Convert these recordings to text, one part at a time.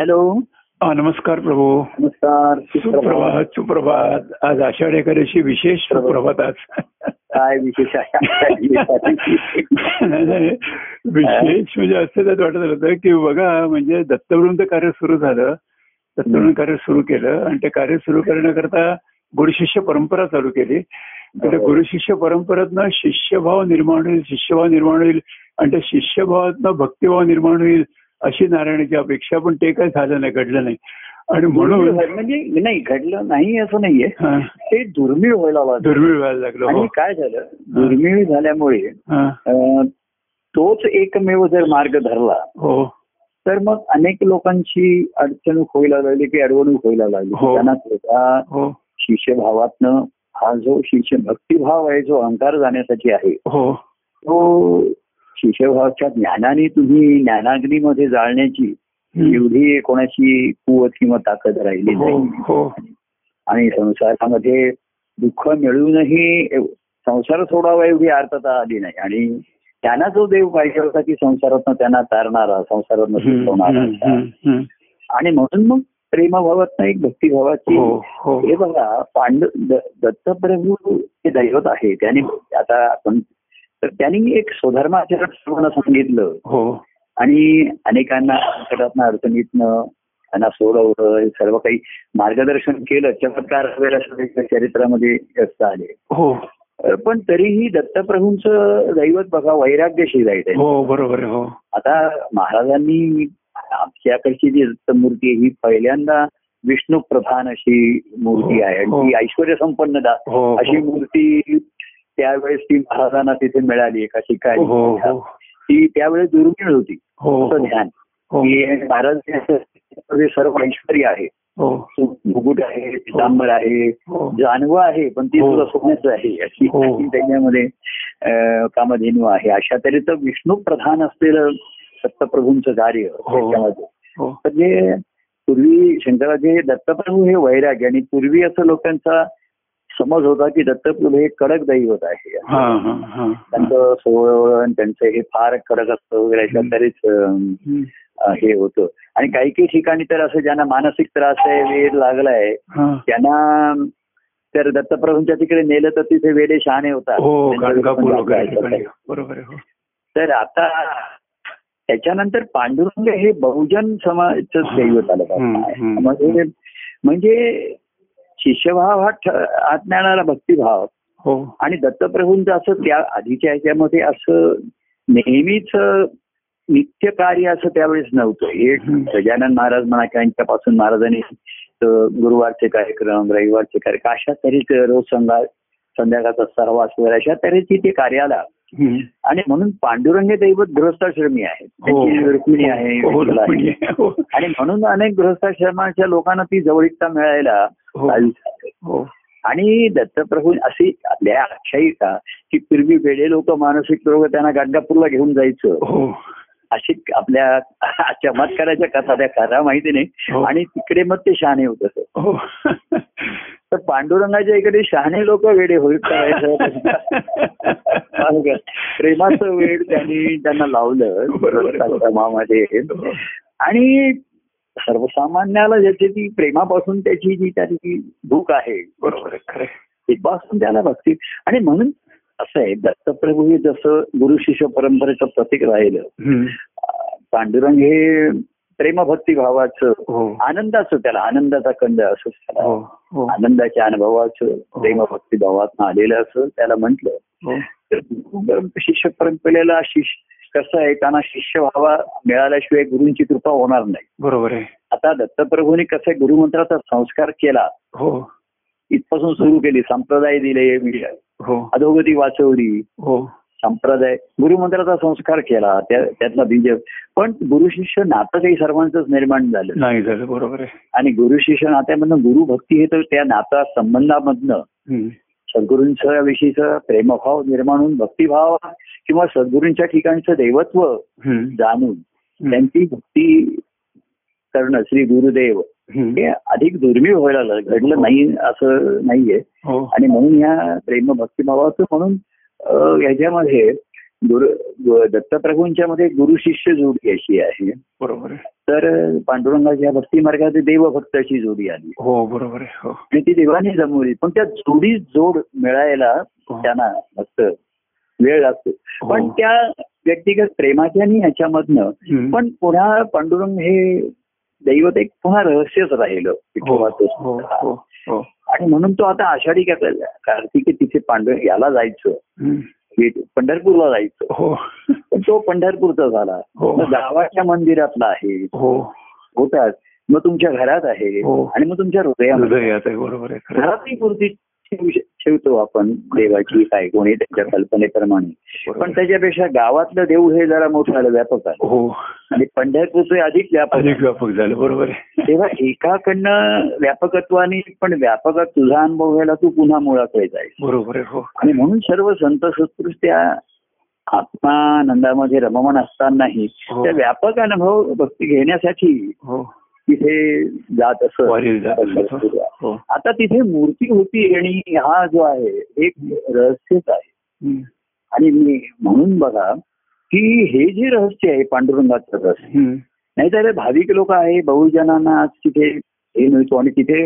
Hello. हा, नमस्कार प्रभू. नमस्कार सुप्रभात. सुप्रभात आज आषाढ एकादशी विशेष सुप्रभात आज. काय विशेष. विशेष? म्हणजे असं त्यात वाटत होतं की बघा म्हणजे दत्तवृंद कार्य सुरू झालं. दत्तवृंद कार्य सुरू केलं आणि ते कार्य सुरू करण्याकरता गुरुशिष्य परंपरा चालू केली. तर. गुरुशिष्य परंपरेतनं शिष्यभाव निर्माण होईल शिष्यभाव निर्माण होईल आणि त्या शिष्यभावातनं भक्तिभाव निर्माण होईल अशी नारायणाची अपेक्षा पण ते काय झालं नाही घडलं नाही. आणि म्हणून म्हणजे नाही घडलं नाही असं नाहीये. ते दुर्मिळ व्हायला लागलं. दुर्मिळ व्हायला लागलं आणि हो काय झालं? दुर्मिळ झाल्यामुळे तोच एकमेव जर मार्ग धरला हो. तर मग अनेक लोकांची अडचणूक व्हायला लागली की अडवणूक व्हायला लागली. हो. त्यांना स्वतः हो. शिष्यभावातनं हा जो शिष्य भक्तिभाव आहे जो अहंकार जाण्यासाठी आहे हो. तो शिष्यभावाच्या ज्ञानाने तुम्ही ज्ञानाग्नीमध्ये जाळण्याची. एवढी कोणाची कुवत किंवा ताकद राहिली हो नाही हो आणि संसारामध्ये दुःख मिळूनही संसार सोडावा एवढी अर्थता आली नाही आणि त्यांना जो देव पाहिजे होता की संसारातनं त्यांना तारणारा. हम्म, हम्म. आणि म्हणून मग प्रेमभावातनं एक भक्तिभावाची हो हो बघा पांड द- दत्तप्रभू हे दैवत आहे त्यांनी आता आपण तर त्यांनी एक स्वधर्माचरण सर्वांना सांगितलं. हो. आणि अनेकांना संकटातनं अडचणीतनं त्यांना सोडवलं हे सर्व काही मार्गदर्शन केलं. चमत्कार वगैरे असं चरित्रामध्ये जास्त आले. हो. पण तरीही दत्तप्रभूंचं दैवत बघा वैराग्यशील आहे हो बरोबर हो. आता महाराजांनी आमच्याकडची जी दत्तमूर्ती आहे ही पहिल्यांदा विष्णू प्रधान अशी मूर्ती आहे. आणि ती ऐश्वर संपन्नता हो. अशी मूर्ती त्यावेळेस ती महाराजांना तिथे मिळाली एका ठिकाणी. हो हो. ती त्यावेळेस दुर्मिळ होती. हो असं की महाराज सर्व ऐश्वर्य आहे. हो. मुकुट आहे पितांबर आहे जानवं आहे पण ती. तुला सोन्याचं आहे. अशी त्याच्यामध्ये कामधेनू आहे. अशा तऱ्हेचं विष्णू प्रधान असलेलं दत्तप्रभूंचं कार्य. त्याच्यामध्ये. हो. तर जे पूर्वी शंकराचे दत्तप्रभू हे वैराग्य आणि पूर्वी असं लोकांचा समज होता की दत्तप्रभू हे कडक दैवत आहे. हा हा हा त्यांचं सोहळं त्यांचं हे फार कडक असतं वगैरे अशा. अं, हे होतं. आणि काही काही ठिकाणी तर असं ज्यांना मानसिक त्रास आहे वेळ लागलाय त्यांना तर दत्तप्रभूंच्या तिकडे नेलं तर तिथे वेडे शहाणे होतात. हो हो. तर आता त्याच्यानंतर पांडुरंग हे बहुजन समाजचं दैवत आलं. म्हणजे म्हणजे शिष्यभाव हा आज्ञानाला भक्तिभाव हो आणि दत्तप्रभूंचं असं त्या आधीच्या ह्याच्यामध्ये असं नेहमीच नित्य कार्य असं त्यावेळेस नव्हतं हे. गजानन महाराज म्हणा किंवा यांच्यापासून महाराजांनी गुरुवारचे कार्यक्रम रविवारचे कार्यक्रम अशा तऱ्हेचे रोज संध्या संध्याकाळचा सहवास वगैरे अशा तऱ्हेची ते कार्याला. आणि म्हणून पांडुरंग दैवत गृहस्थाश्रमी आहे हो. त्यांची रुक्मिणी आहे हो. हो आणि म्हणून अनेक गृहस्थाश्रमाच्या लोकांना ती जवळीकता मिळायला आणि दत्तप्रभू अशी आपल्या आख्यायिका की पूर्वी वेडे लोक मानसिक रोग त्यांना गाणगापूरला घेऊन जायचं. अशी आपल्या चमत्काराच्या कथा त्या खरा माहिती नाही. आणि तिकडे मग ते शहाणे होत असत. तर पांडुरंगाच्या इकडे शहाणे लोक वेडे होईल करायचं प्रेमाचं वेळ त्यांनी त्यांना लावलं. क्रमामध्ये हो. आणि सर्वसामान्याला ज्याची ती प्रेमापासून त्याची जी त्याची भूक आहे बरोबर. तिथपासून त्याला भक्ती आणि म्हणून असं आहे दत्तप्रभू हे जसं गुरु शिष्य परंपरेचं प्रतीक राहिलं पांडुरंग हे प्रेमभक्ती भावाचं हो. आनंदाचं त्याला आनंदाचा कंद असं हो त्याला. हो आनंदाच्या अनुभवाचं प्रेमभक्ती भावात आलेलं असं त्याला म्हटलं. हो. शिष्य परंपरेला शिष्य कसं आहे त्यांना शिष्य व्हावा मिळाल्याशिवाय गुरूंची कृपा होणार नाही. बरोबर आहे. आता दत्तप्रभूंनी कसं गुरुमंत्राचा संस्कार केला. हो. इथपासून सुरू केली संप्रदाय दिले हो. अधोगती वाचवली. हो. संप्रदाय गुरुमंत्राचा संस्कार केला त्या त्यातला बीज पण गुरु शिष्य नातं काही सर्वांचंच निर्माण झालं नाही झालं बरोबर आहे आणि गुरु शिष्य नात्यामधनं गुरु भक्ती हे तर त्या नाता संबंधामधनं. सद्गुरूंच्या विषयीचं प्रेमभाव निर्माण होऊन भक्तिभाव किंवा सद्गुरूंच्या ठिकाणचं दैवत्व. जाणून. त्यांची भक्ती करणं श्री गुरुदेव. हे अधिक दुर्मिळ व्हायला लागलं घडलं नाही असं नाहीये हो आणि म्हणून ह्या प्रेम भक्तिभावाचं म्हणून अं, ह्याच्यामध्ये गुरु दत्तप्रभूंच्या मध्ये गुरु शिष्य जोडी अशी आहे. बरोबर तर पांडुरंगाच्या भक्ती मार्गात देवभक्त अशी जोडी आली. हो बरोबर आहे हो. आणि ती देवाने जमवली. पण त्या जोडी जोड मिळायला हो. त्यांना मस्त वेळ लागतो. पण हो. त्या व्यक्तिगत प्रेमाच्या आणि ह्याच्यामधनं. पण पुन्हा पांडुरंग हे दैवत एक पुन्हा रहस्यच राहिलं. आणि म्हणून तो आता आषाढी कार्तिकी तिथे पांडुरंग याला जायचं. पंढरपूरला जायचं. हो. पण तो पंढरपूरचा झाला. हो. गावाच्या मंदिरातला आहे. हो. होतात. मग तुमच्या घरात आहे. हो. आणि मग तुमच्या हृदयात आहे. बरोबर मूर्ती ठेवू श- ठेवतो आपण देवाची काय कोणी त्याच्या कल्पनेप्रमाणे. पण. त्याच्यापेक्षा गावातलं देव हे जरा मोठं व्यापक आहे हो. आणि पंढरपूरचे अधिक व्यापक. अधिक व्यापक झालं बरोबर आहे. तेव्हा एकाकडनं व्यापकत्वाने पण व्यापक तुझा अनुभव घ्यायला तू पुन्हा मुळाकडे जायस. बरोबर आहे हो. आणि म्हणून सर्व संत सत्पुरुष त्या आत्मानंदामध्ये रममाण असतानाही हो. त्या व्यापक अनुभव भक्ती घेण्यासाठी हो. तिथे जात असत. हो आता तिथे मूर्ती होती आणि हा जो आहे एक रहस्यच आहे. आणि मी म्हणून बघा की हे जे रहस्य आहे पांडुरंगाचं रहस्य. नाहीतर भाविक लोक आहे बहुजनांना आज तिथे हे मिळतो आणि तिथे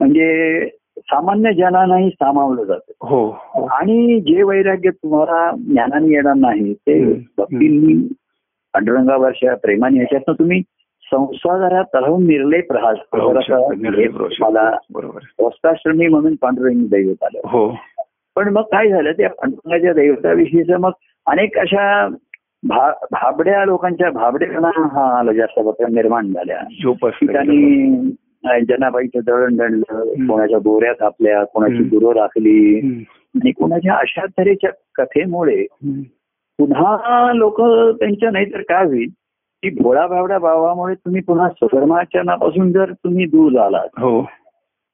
म्हणजे सामान्य जनांनाही सामावलं जातं हो आणि जे वैराग्य तुम्हाला ज्ञानाने येणार नाही ते. भक्तींनी पांडुरंगावरच्या प्रेमाने ह्याच्यातनं तुम्ही संसारात राहून निर्लेप राहाल राहू जरासा शकतो, निर्लेप राहू शकतो. मला. वस्ताश्रमी म्हणून पांडुरंग दैवत आलं हो पण मग काय झालं त्या पांडुरंगाच्या दैवताविषयीच मग अनेक अशा भा भाबड्या लोकांच्या भाबडेपणा हा आला जास्त प्रकारे निर्माण झाल्या ठिकाणी जनाबाईचं दळण दळलं हम्म. कोणाच्या गोऱ्या थापल्या कोणाची. गुरं राखली. आणि कोणाच्या अशा तऱ्हेच्या कथेमुळे. पुन्हा लोक त्यांच्या नाहीतर काय होईल की भोळा भावड्या भावामुळे तुम्ही पुन्हा स्वधर्माचरणापासून जर तुम्ही दूर झालात हो.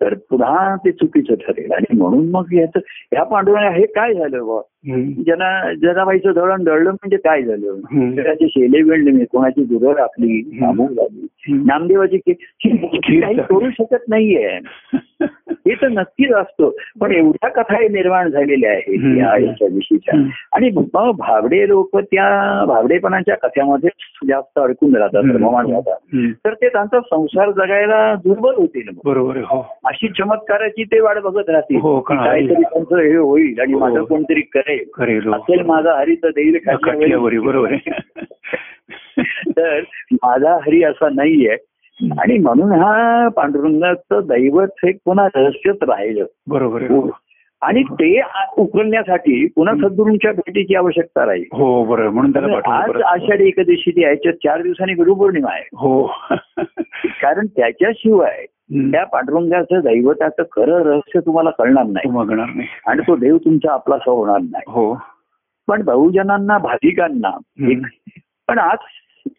तर पुन्हा ते चुकीचं ठरेल. आणि म्हणून मग याचं ह्या पांडुरंग हे काय झालं जना जनाबाईचं दळण दळलं म्हणजे काय झालं. त्याचे शेले वेळले कोणाची झाली हम्म. नामदेवाची काही करू शकत नाहीये हे तर नक्कीच असतो पण एवढ्या कथा हे निर्माण झालेल्या आहेत. या याच्या विषयीच्या. आणि भाबडे लोक त्या भाबडेपणाच्या कथ्यामध्ये जास्त अडकून राहतात. रममाण राहतात. तर ते त्यांचा संसार जगायला दुर्बल होतील. बरोबर हो अशी चमत्काराची ते वाट बघत राहतील हो, काहीतरी त्यांचं हे होईल आणि हो. माझं कोणतरी करेल खरेल हो. असेल माझा हरी तर देईल बरोबर आहे. तर माझा हरी असा नाहीये. आणि म्हणून हा पांडुरंगाचं दैवत हे पुन्हा रहस्यच राहिलं. बरोबर. आणि ते उकलण्यासाठी पुन्हा सद्गुरूंच्या भेटीची आवश्यकता राहील. हो बरोबर म्हणून त्याला आज. आषाढी एकादशी ती याच्यात चार दिवसांनी गुरुपौर्णिमा आहे. हो. कारण त्याच्याशिवाय. त्या पांडुरंगाचं दैवताचं खरं रहस्य तुम्हाला कळणार नाही. आणि तो देव तुमचा आपलासा होणार नाही. हो. पण बहुजनांना भाविकांना एक पण आज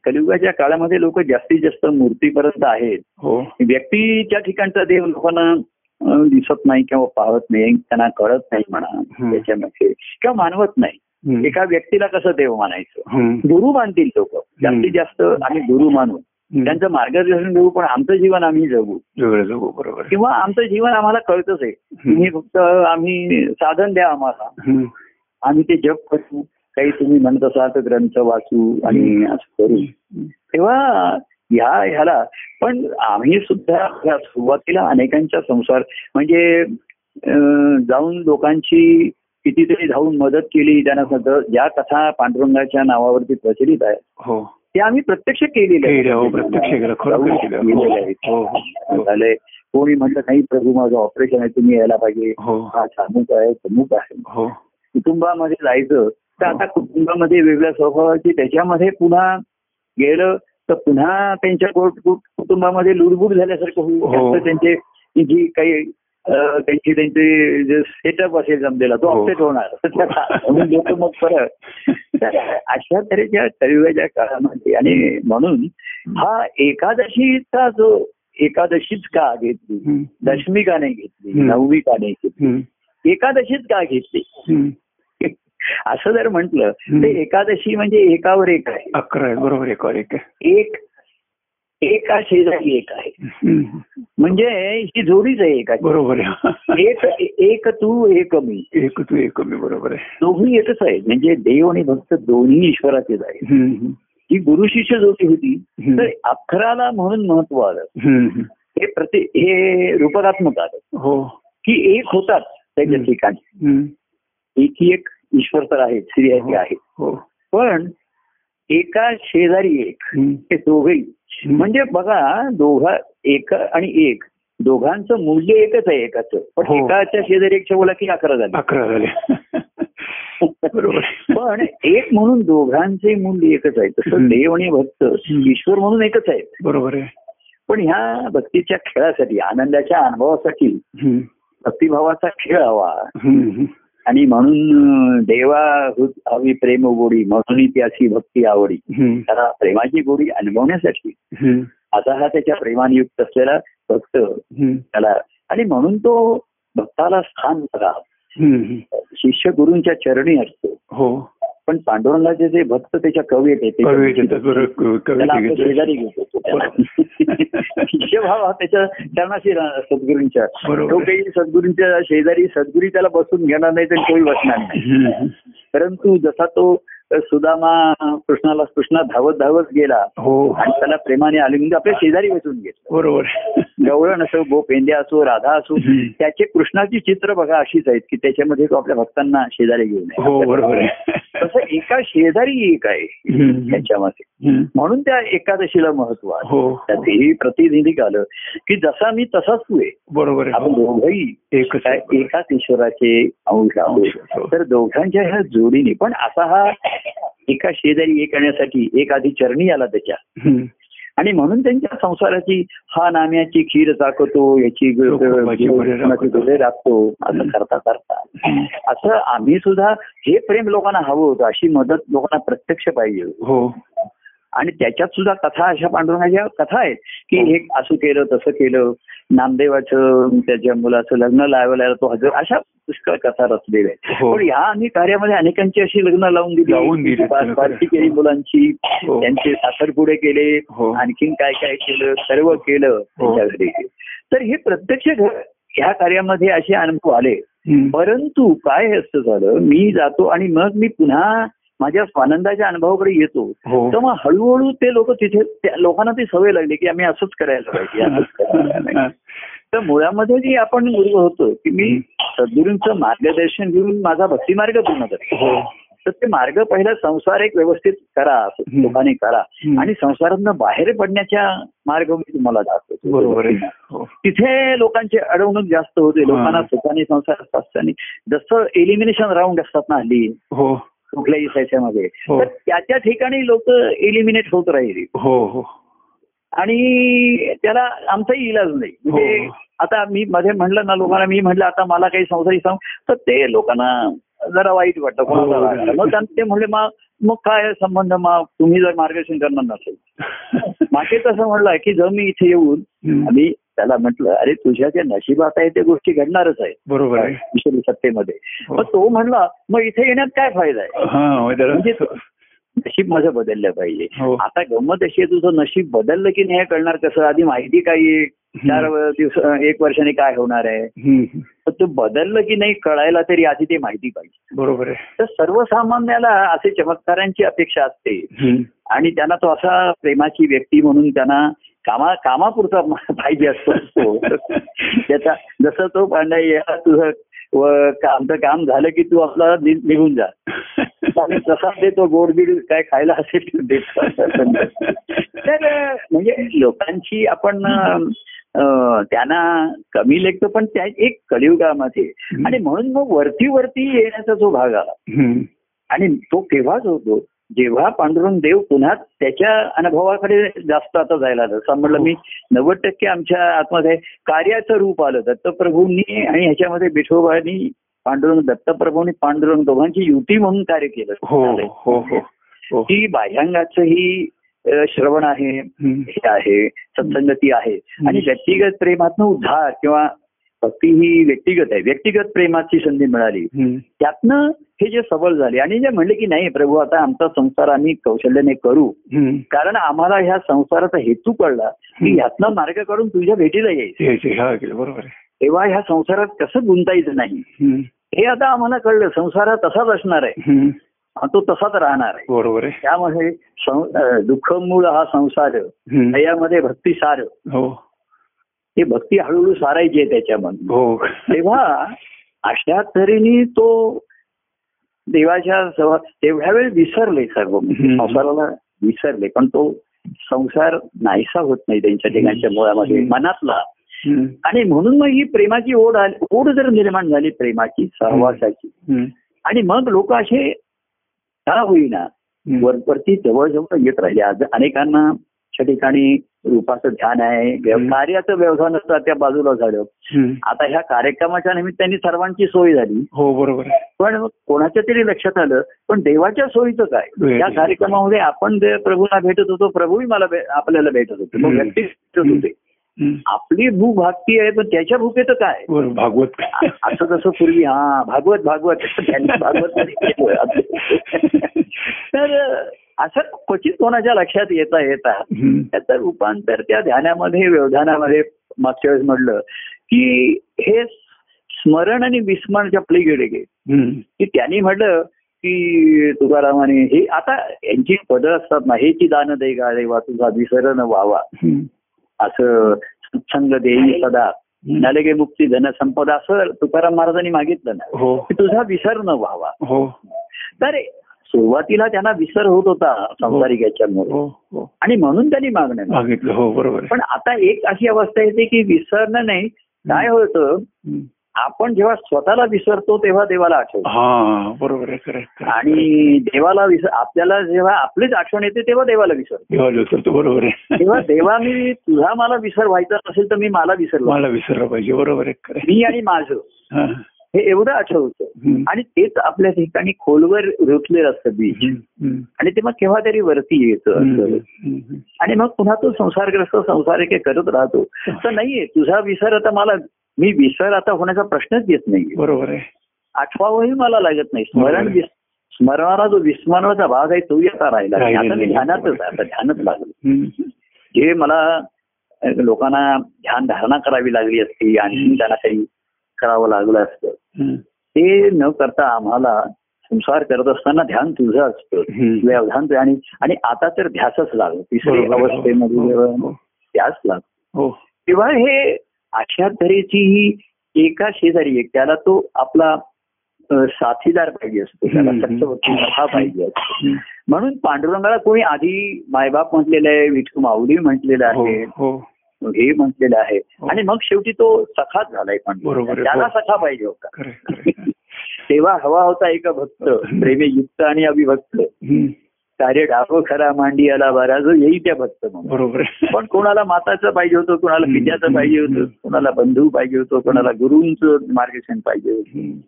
कलियुगाच्या काळामध्ये लोक जास्तीत जास्त मूर्तीपर्यंत आहेत. हो. व्यक्तीच्या ठिकाणचा देव लोकांना दिसत नाही किंवा पाहत नाही त्यांना कळत नाही म्हणा. त्याच्यामध्ये किंवा मानवत नाही. एका व्यक्तीला कसं देव मानायचं. गुरु मानतील लोक. जास्तीत जास्त आम्ही गुरु मानू. त्यांचं मार्गदर्शन घेऊ पण आमचं जीवन आम्ही जगू. वेगळं जगू बरोबर. किंवा आमचं जीवन आम्हाला कळतच आहे. तुम्ही फक्त आम्ही साधन द्या आम्हाला. आम्ही ते जप करू. काही तुम्ही म्हणत असाल तर ग्रंथ वाचू आणि असं करू. तेव्हा ह्या ह्याला पण आम्ही सुद्धा या सुरुवातीला अनेकांच्या संसार म्हणजे जाऊन लोकांची कितीतरी जाऊन मदत केली. त्यांना ज्या कथा पांडुरंगाच्या नावावरती प्रचलित आहे. हो. ते आम्ही प्रत्यक्ष केलेले. केलं, हो, प्रत्यक्ष. हो, हो. कोणी म्हटलं नाही प्रभू माझं ऑपरेशन आहे तुम्ही यायला पाहिजे. हो. सामूक आहे समुक आहे. कुटुंबामध्ये जायचं तर आता कुटुंबामध्ये वेगळ्या स्वभावाची त्याच्यामध्ये पुन्हा गेलं तर पुन्हा त्यांच्या कुट- कुट- कुटुंबामध्ये लुडबुड झाल्यासारखं होईल हो. जास्त त्यांचे जी काही त्यांची त्यांचे जे सेटअप असेल जमलेला तो हो. अपसेट होणार तर त्या- म्हणून लोक मग परत तर अशा तऱ्हेच्या कलियुगाच्या काळामध्ये आणि म्हणून हा एकादशीचा जो एकादशीच का घेतली. दशमी का नाही घेतली. नवमी का नाही घेतली. एकादशीच का घेतली. असं जर म्हटलं. तर एकादशी म्हणजे एकावर एक आहे अकरा आहे बरोबर एक वर एक. एक एका शेजारी एक आहे. म्हणजे ही जोडीच आहे एका बरोबर आहे. एक एक तू एक मी. एक तू एक मी बरोबर आहे. दोघी एकच आहेत म्हणजे देव आणि भक्त दोन्ही ईश्वराचेच हम्म. ही गुरु शिष्य जोडी होती. तर अक्षराला म्हणून महत्त्व आलं. हे प्रति हे रूपकात्मक आलं. हो. की एक होतात त्याच्या. ठिकाणी. एकी एक ईश्वर तर आहे श्री आहे आहे हो. पण एका शेजारी एक. हे दोघही. म्हणजे बघा दोघा एक आणि एक दोघांचं मूल्य एकच आहे एकाचं पण हो. एकाच्या शेजारी एकशे बोला की अकरा झाले अकरा झाले बरोबर पण एक म्हणून दोघांचे मूल्य एकच आहे तसं. देव आणि भक्त. ईश्वर म्हणून एकच आहेत बरोबर आहे पण ह्या भक्तीच्या खेळासाठी आनंदाच्या अनुभवासाठी. भक्तिभावाचा खेळ हवा. आणि म्हणून देवा हवी प्रेम गोडी म्हणून त्याची भक्ती आवडी. त्याला प्रेमाची गोडी अनुभवण्यासाठी. आता हा त्याच्या प्रेमाने युक्त असलेला भक्त. त्याला आणि म्हणून तो भक्ताला स्थान बघा. शिष्य गुरूंच्या चरणी असतो हो पण पांडुरंगाचे जे भक्त त्याच्या कवी आहेत ते- कवी घेतात बरं क- त्याला कवी आपल्या शेजारी घेतो त्याच्या चरणाशी रा- सद्गुरूंच्या. तो काही सद्गुरूंच्या शेजारी सद्गुरी त्याला बसून घेणार नाही तर तोही बसणार नाही. परंतु जसा तो सुदामा कृष्णाला कृष्णा धावत धावत गेला हो आणि त्याला प्रेमाने आले म्हणजे आपल्या शेजारी बसून घेतलं बरोबर गवळण असो गोपेंद्या असो राधा असो. त्याचे कृष्णाची चित्र बघा अशीच आहेत की त्याच्यामध्ये तो आपल्या भक्तांना शेजारी घेऊन. हो बरोबर तसं एका शेजारी एक आहे. त्याच्यामध्ये. म्हणून त्या एकादशीला महत्त्व आहे हो त्यात हेही प्रतिनिधी आलं की जसा मी तसाच तू आहे बरोबर आपण हो. दोघही एकच ईश्वराचे अंश हो. आहोत तर दोघांच्या ह्या जोडीने पण असा हा एका शेजारी एक येण्यासाठी एक आधी चरणी आला त्याच्या. आणि म्हणून त्यांच्या संसाराची हा नाम्याची खीर चाकतो याची राखतो. असं करता करता. असं आम्ही सुद्धा हे प्रेम लोकांना हवं होतं अशी मदत लोकांना प्रत्यक्ष पाहिजे. हो आणि त्याच्यात सुद्धा कथा अशा पांडुरंगाच्या कथा आहेत की हो. हे असं केलं तसं केलं नामदेवाचं त्याच्या मुलाचं लग्न लावायला तो हजर अशा पुष्कळ कथा रचलेल्या आहेत हो. पण ह्या आम्ही कार्यामध्ये अनेकांची अशी लग्न लावून दिली. पार्टी केली मुलांची हो. त्यांचे साखरपुडे केले हो. आणखीन काय काय केलं सर्व केलं त्यांच्या घरी तर हे प्रत्यक्ष घर ह्या कार्यामध्ये असे अनुभव आले. परंतु काय असं झालं मी जातो आणि मग मी पुन्हा माझ्या स्वानंदाच्या अनुभवाकडे येतो हो. तर मग हळूहळू ते लोक तिथे लोकांना ती सवय लागली की आम्ही असंच करायला पाहिजे असंच करायला पाहिजे. तर मुळामध्ये जी आपण मुलगा होतो की मी सद्गुरूंचं मार्गदर्शन घेऊन माझा भक्ती मार्ग पूर्ण करतो हो. तर ते मार्ग पहिला संसार एक व्यवस्थित करा. लोकांनी करा. आणि संसारातनं बाहेर पडण्याच्या मार्ग मी तुम्हाला दाखवतो. बरोबर आहे. हो. तिथे लोकांची अडवणूक जास्त होते लोकांना. सुखाने संसारात असताना जसं एलिमिनेशन राऊंड असतात ना हल्ली. हो. कुठल्याही ह्याच्यामध्ये हो. तर त्या त्या ठिकाणी लोक एलिमिनेट होत राहिले हो हो आणि त्याला आमचाही इलाज नाही म्हणजे. आता मी मध्ये म्हणलं ना लोकांना मी म्हटलं आता मला काही संसारी सांग तर ते लोकांना जरा वाईट वाटतं कोणाला. मग ते म्हणले मग मग काय संबंध? मग तुम्ही जर मार्गदर्शन करणार नसेल. मागे तसं म्हणलंय की जर मी इथे येऊन. आणि त्याला म्हटलं अरे तुझ्या ज्या नशिबात आहे त्या गोष्टी घडणारच आहेत बरोबर आहे. सत्तेमध्ये. हो. मग तो म्हणला मग इथे येण्यात काय फायदा आहे? म्हणजे नशीब माझं बदललं पाहिजे. हो. आता गंमत अशी आहे तुझं नशीब बदललं की नाही हे कळणार कसं? आधी माहिती काय आहे? चार दिवस एक वर्षाने काय होणार आहे? ते बदललं की नाही कळायला तरी आधी ते माहिती पाहिजे. बरोबर आहे. तर सर्वसामान्याला असे चमत्कारांची अपेक्षा असते. आणि त्यांना तो असा प्रेमाची व्यक्ती म्हणून त्यांना कामा कामापुरता पाहिजे असतो. तो. त्याचा जसं तो पांडा या तुझं आमचं काम झालं की तू आपला निघून जा. आणि तसा देतो गोडबीड काय खायला असेल ते तर म्हणजे लोकांची आपण त्यांना कमी लेखतो पण त्या एक कलियुगामध्ये आणि म्हणून मग वरती वरती येण्याचा जो भाग आला. आणि तो केव्हाच होतो जेव्हा पांडुरंग देव पुन्हा त्याच्या अनुभवाकडे जास्त आता जायला लागला. असं म्हणलं मी नव्वद टक्के आमच्या आतमध्ये कार्याचं रूप आलं. दत्तप्रभूंनी आणि ह्याच्यामध्ये विठोबानी पांडुरंग दत्तप्रभूंनी पांडुरंग दोघांची युती म्हणून कार्य केलं. हो हो श्रवण आहे. हे आहे सत्संगती आहे आणि व्यक्तिगत प्रेमातनं उद्धार किंवा भक्ती ही व्यक्तिगत आहे व्यक्तिगत प्रेमाची संधी मिळाली. त्यातनं हे जे सबळ झाले आणि जे म्हणले की नाही प्रभू आता आमचा संसार आम्ही कौशल्याने करू. कारण आम्हाला ह्या संसाराचा हेतू कळला की. ह्यातनं मार्ग काढून तुझ्या भेटीला यायचं बरोबर तेव्हा ह्या संसारात कसं गुंतायचं नाही. हे आता आम्हाला कळलं संसार तसाच असणार आहे तो तसाच राहणार आहे. बरोबर आहे. त्यामध्ये अं, दुःखमूळ हा संसार. यामध्ये भक्ती सार. हो. ही भक्ती हळूहळू सारायची आहे त्याच्यामध्ये. हो. तेव्हा अशा तऱ्हेने तो देवाच्या सभा तेवढ्या वेळ विसरले सर्व. संसाराला विसरले. पण तो संसार नाहीसा होत नाही त्यांच्या ठिकाणच्या मुळामध्ये. मनातला. आणि म्हणून मग ही प्रेमाची ओढ आली ओढ जर निर्माण झाली प्रेमाची सहवासाची. आणि मग लोक असे का होईना. वरवरती जवळजवळ येत राहिले आज अनेकांना ठिकाणी रूपाचं ध्यान आहे. कार्याचं व्यवधान असतं त्या बाजूला झालं. आता ह्या कार्यक्रमाच्या निमित्ताने सर्वांची सोय झाली हो बरोबर पण कोणाच्या तरी लक्षात आलं पण देवाच्या सोयीचं काय. या कार्यक्रमामध्ये आपण प्रभूला भेटत होतो प्रभूही मला आपल्याला भेटत होते मग. व्यक्ती भेटत होते. आपली भूक भागती आहे पण त्याच्या भूकेचं काय भागवत असं कसं पूर्वी हा भागवत भागवत त्यांनी भागवत. तर असं क्वचित कोणाच्या लक्षात येता येता. त्याचं रूपांतर त्या ध्यानामध्ये व्यवधानामध्ये मागच्या वेळेस म्हटलं की हे स्मरण आणि विस्मरणच्या पलीकडे गे हम्म. की त्यांनी म्हटलं की तुकारामाने हे आता यांची पदं असतात ना हेची दान दे गा देवा तुझा विसरण व्हावा. असं सत्संग देई सदा. नलगे मुक्ती धन संपदा असं तुकाराम महाराजांनी मागितलं ना. हो. की तुझा विसर न व्हावा. हो. तर सुरुवातीला त्यांना विसर होत होता संसारिक याच्यामुळे हो आणि म्हणून त्यांनी मागणं मागितलं हो बरोबर पण आता एक अशी अवस्था येते की विसरणं नाही. काय होतं. आपण जेव्हा स्वतःला विसरतो तेव्हा देवाला आठवतो हा बरोबर. आणि देवाला विसर आपल्याला जेव्हा आपलीच आठवण येते तेव्हा देवाला विसरतो बरोबर आहे तेव्हा देवा मी तुझा मला विसर व्हायचा असेल तर मी मला विसरलो मला विसरलं पाहिजे बरोबर आहे. मी आणि माझं हा. एवढं आठवतं. आणि तेच आपल्या ठिकाणी खोलवर रुतलेलं असतं बीज. हम्म. आणि ते मग केव्हा तरी वरती येतं. आणि मग पुन्हा तो संसारग्रस्त संसार करत राहतो तर नाहीये तुझा विसर आता मला मी विसर आता होण्याचा प्रश्नच येत नाही बरोबर आहे. आठवावंही मला लागत नाही. स्मरण स्मरणाला जो विस्मरणाचा भाग आहे तोही आता राहिला. आता मी. ध्यानातच आता ध्यानच लागलं. जे मला लोकांना ध्यान धारणा करावी लागली असती आणि त्यांना काही करावं लागलं असतं. ते न करता आम्हाला संसार करत असताना ध्यान तुझं असतं. व्यवधान आणि आणि आता तर ध्यासच लागलं. तिसरी. अवस्थेमध्ये हो, जेव्हा हो, ध्यास लागतो. हो. तेव्हा हे अशा तऱ्हेची ही एका शेजारी एक त्याला तो आपला साथीदार पाहिजे असतो त्याला हा पाहिजे असतो. म्हणून पांडुरंगाला कोणी आधी मायबाप म्हटलेलं आहे विठू माऊली म्हटलेलं हो आहे हो हे म्हटलेलं आहे हो. आणि मग शेवटी तो सखाच झालाय पण. त्याला. सखा पाहिजे होता. तेव्हा हवा होता एक भक्त प्रेमी युक्त आणि अभिभक्त. कार्य डाव खरा मांडी आला बरा जो येईल त्या भक्त म्हणून बरोबर पण कोणाला माताचं पाहिजे होतं कोणाला. पित्याचं पाहिजे होतं कोणाला बंधू पाहिजे होतं कोणाला गुरुंचं मार्गदर्शन पाहिजे होतं.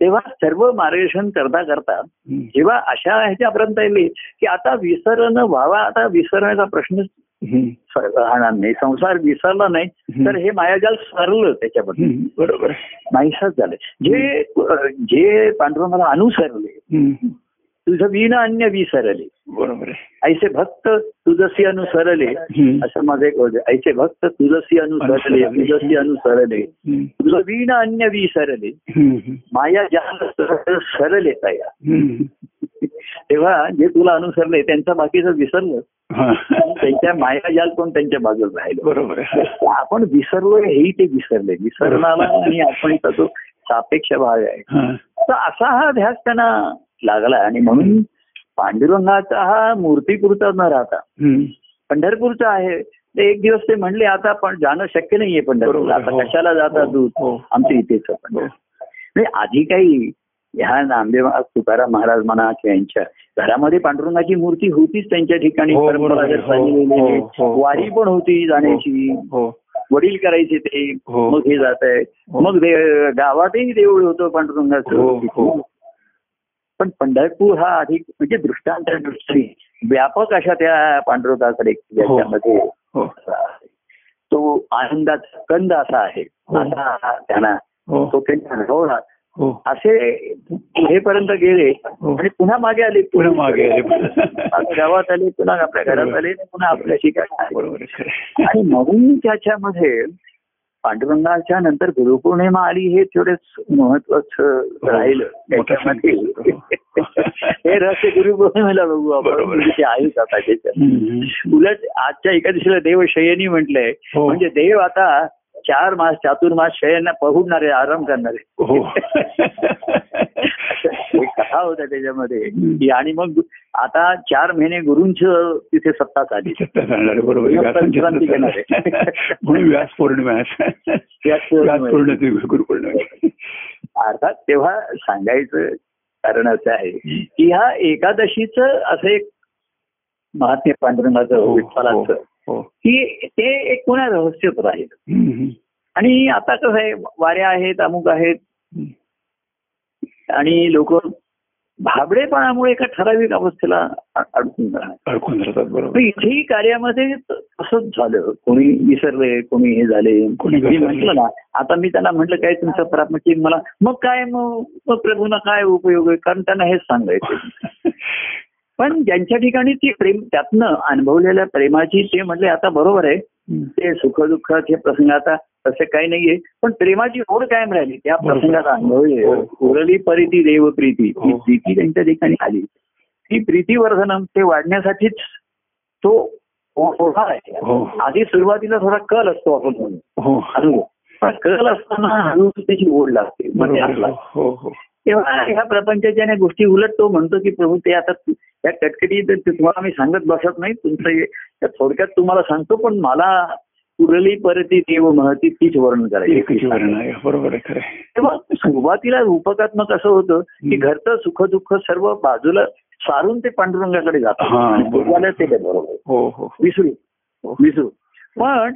तेव्हा सर्व मार्गदर्शन करता करता. जेव्हा अशा ह्याच्यापर्यंत येईल की आता विसरण व्हावा आता विसरण्याचा प्रश्नच. राहणार नाही संसार विसरला नाही. तर हे मायाजाल सरलं त्याच्याबद्दल. बरोबर नाहीसाच झालं जे जे पांडुरंगाला अनुसरले. तुझं विण अन्य विसरले बरोबर ऐसे भक्त तुझसी अनुसरले. असं माझं एक. ऐसे भक्त तुझसी अनुसरले. तुझसी अनुसरले. तुझं विण अन्य विसरले. माया जाल सरले तया. तेव्हा जे तुला अनुसरले त्यांचा बाकीचं विसरलं. त्यांच्या माया जाल पण त्यांच्या बाजूला राहिलं बरोबर आपण विसरलो हेही ते विसरले विसरणाला आणि आपणचा जो सापेक्ष भाग आहे हा. तर असा हा ध्यास त्यांना लागला आणि म्हणून पांडुरंगाचा हा मूर्तीपुरता न राहता. पंढरपूरचा आहे ते एक दिवस ते म्हणले आता पण जाणं शक्य नाहीये पंढरपूर. आता हो. कशाला जाता हो. दूध हो. आमच्या इथेच म्हणजे आधी काही ह्या नामदेव तुकाराम महाराज म्हणा किंवा यांच्या घरामध्ये पांडुरंगाची मूर्ती होतीच त्यांच्या ठिकाणी वारी पण होती जाण्याची वडील करायचे ते. मग हे जात आहे. मग गावातही देऊळ होतं पांडुरंगाचं. पण पंढरपूर हा अधिक म्हणजे दृष्टांत व्यापक अशा त्या पांडुरंगाकडे ज्याच्यामध्ये हो तो आनंदाचा कंद असा आहे. हो. असा त्यांना हो. तो त्यांनी अनुभवला. हो. असे पुढेपर्यंत गेले हो. आणि पुन्हा मागे आले. पुन्हा मागे आले. गावात आले पुन्हा आपल्या घरात आले पुन्हा आपल्या. बरोबर. आणि म्हणून त्याच्यामध्ये पांडुरंगाच्या नंतर गुरुपौर्णिमा आली हे थोडेच महत्वाचं राहिलं त्याच्यामध्ये सांगितलं. हे रहस्य गुरुपौर्णिमेला बघू आपण. म्हणजे आहेच आता त्याच्यात. उलट आजच्या एकादशीला देव शयनी म्हटलंय हो. म्हणजे देव आता चार मास चातुर्मास शयना पहुडणारे आराम करणारे हो एक कथा होत्या त्याच्यामध्ये. की आणि मग आता चार महिने गुरुंच तिथे सत्ता आहे. म्हणून व्यास पौर्णिमा. व्यास पौर्णिमा. अर्थात तेव्हा सांगायचं कारण असं आहे की ह्या एकादशीचं असं एक महात्म्य पांडुरंगाचं हो, विठ्ठलाचं हो की ते एक पुन्हा रहस्यच राहील. आणि आता कसं आहे वाऱ्या आहेत अमुक आहेत. आणि लोक भाबडेपणामुळे एका ठराविक अवस्थेला अडकून राहतात. अडकून राहतात बरोबर. इथेही कार्यामध्ये तसंच झालं. कोणी विसरले कोणी हे झाले कोणी. म्हटलं ना आता मी त्यांना म्हटलं काय तुमचं प्रापंचिक मला मग काय मग मग प्रभूना काय उपयोग आहे? कारण त्यांना हेच सांगायचं पण ज्यांच्या ठिकाणी ती प्रेम त्यातनं अनुभवलेल्या प्रेमाची ते म्हटले आता बरोबर आहे. ते सुख दुःखाचे प्रसंग आता तसे काही नाहीये. पण प्रेमाची ओढ कायम राहिली त्या बरोबर. प्रसंगात अनुभवले हो. उरली परिती देव प्रीती ही. हो. प्रीती त्यांच्या ठिकाणी आली. ती प्रीतीवर्धनम ते वाढण्यासाठीच तो ओढा आहे. हो. आधी सुरुवातीला थोडा कल असतो आपण म्हणून. हो. अनुभव पण कल असताना हळूहळू त्याची ओढ लागते. हो हो. तेव्हा ह्या प्रपंचाच्या गोष्टी उलट तो म्हणतो की प्रभू ते आता त्या कटकटी तुम्हाला मी सांगत बसत नाही. तुमचं हे- थोडक्यात तुम्हाला सांगतो पण मला उरली परती देव महती तीच वर्णन करायची. बरोबर आहे खरं. तेव्हा सुरुवातीला रूपकात्मक असं होतं की. घरचं सुख दुःख सर्व बाजूला सारून ते पांडुरंगाकडे जातात हा, ते बरोबर. हो हो विसरू. विसरू. पण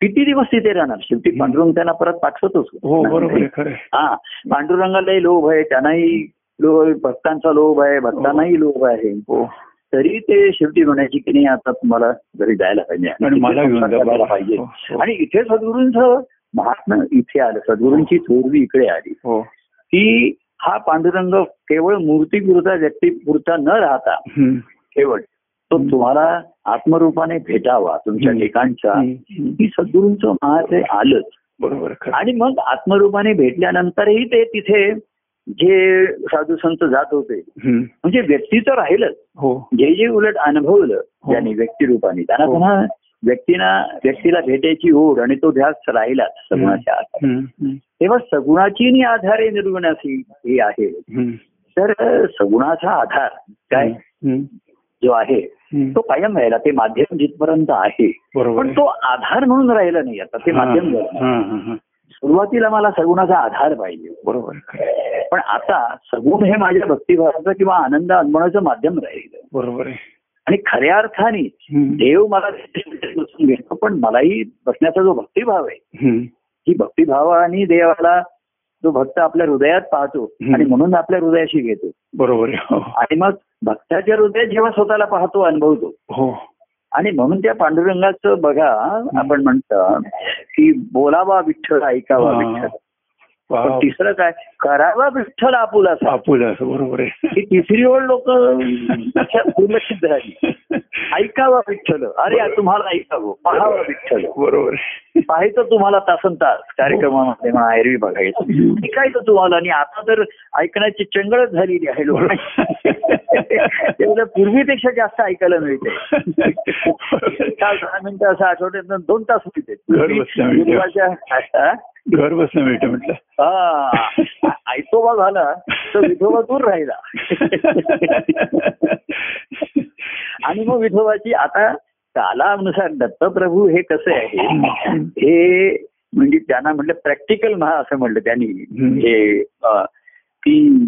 किती दिवस तिथे राहणार? शेवटी पांडुरंग त्यांना परत पाठवतोच. हो. हा पांडुरंगालाही लोभ आहे त्यांनाही लोभ भक्तांचा लोभ आहे भक्तांनाही लोभ आहे. हो. तरी ते शेवटी म्हणायची की नाही आता तुम्हाला घरी जायला पाहिजे आणि. पाहिजे हो, हो. आणि इथे सद्गुरूंचं महात्मा इथे आलं सद्गुरूंची थोरवी इकडे आली हो की हा पांडुरंग केवळ मूर्तीपुरता व्यक्तीपुरता न राहता. केवळ तो. तुम्हाला आत्मरूपाने भेटावा तुमच्या. हम्म. ही सद्गुरूंचं महाशय आलंच बरोबर. आणि मग आत्मरूपाने भेटल्यानंतरही ते तिथे जे साधू संत जात होते. म्हणजे व्यक्ती तर राहिलंच हो जे जे उलट अनुभवलं हो. त्यांनी व्यक्तिरूपाने त्यांना हो. पुन्हा व्यक्तीना व्यक्तीला भेटायची ओढ आणि तो ध्यास राहिलाच सगुणाच्या आधारे. तेव्हा सगुणाची नि आधारे निर्गुणाची ही आहे. तर सगुणाचा आधार काय. जो आहे. तो कायम राहिला ते माध्यम जिथपर्यंत आहे पण. तो आधार म्हणून राहिला नाही आता ते माध्यम झालं. सुरुवातीला मला सगुणाचा आधार पाहिजे बरोबर. पण आता सगुण हे माझ्या भक्तिभावाचं किंवा आनंद अनुभवाचं माध्यम राहिलं बरोबर आहे आणि खऱ्या अर्थाने. देव मला बसून घेतो पण मलाही बसण्याचा जो भक्तिभाव आहे. ही भक्तिभावाने देवाला जो भक्त आपल्या हृदयात पाहतो. आणि म्हणून आपल्या हृदयाशी घेतो बरोबर आहे हो. आणि मग भक्ताच्या हृदयात जेव्हा स्वतःला पाहतो अनुभवतो हो आणि म्हणून त्या पांडुरंगाचं बघा आपण म्हणतो की बोलावा विठ्ठल ऐकावा. विठ्ठल तिसरं काय करावा विठ्ठल आपुलासा आपुल असं बरोबर आहे. ही तिसरी ओळ लोक दुर्लक्षित झाली. ऐकावा विठ्ठल. अरे तुम्हाला ऐकावं. पाहावा विठ्ठल. बरोबर. पाहायचं तुम्हाला तासन तास कार्यक्रमामध्ये म्हणा एरवी बघायचं. ऐकायचं तुम्हाला आणि आता तर ऐकण्याची चंगळच झालेली आहे लोक. तेवढं पूर्वीपेक्षा जास्त ऐकायला मिळते काल दहा मिनिटं असं आठवड्यात दोन तास मिळते घर बसल्या घर बसणं मिळतं म्हटलं. हा. ऐकोबा झाला तर विठोबा दूर राहिला आणि मग विठोबाची आता कालानुसार दत्तप्रभू हे कसं आहे हे म्हणजे त्यांना म्हटलं प्रॅक्टिकल महा असं म्हटलं त्यांनी. हे की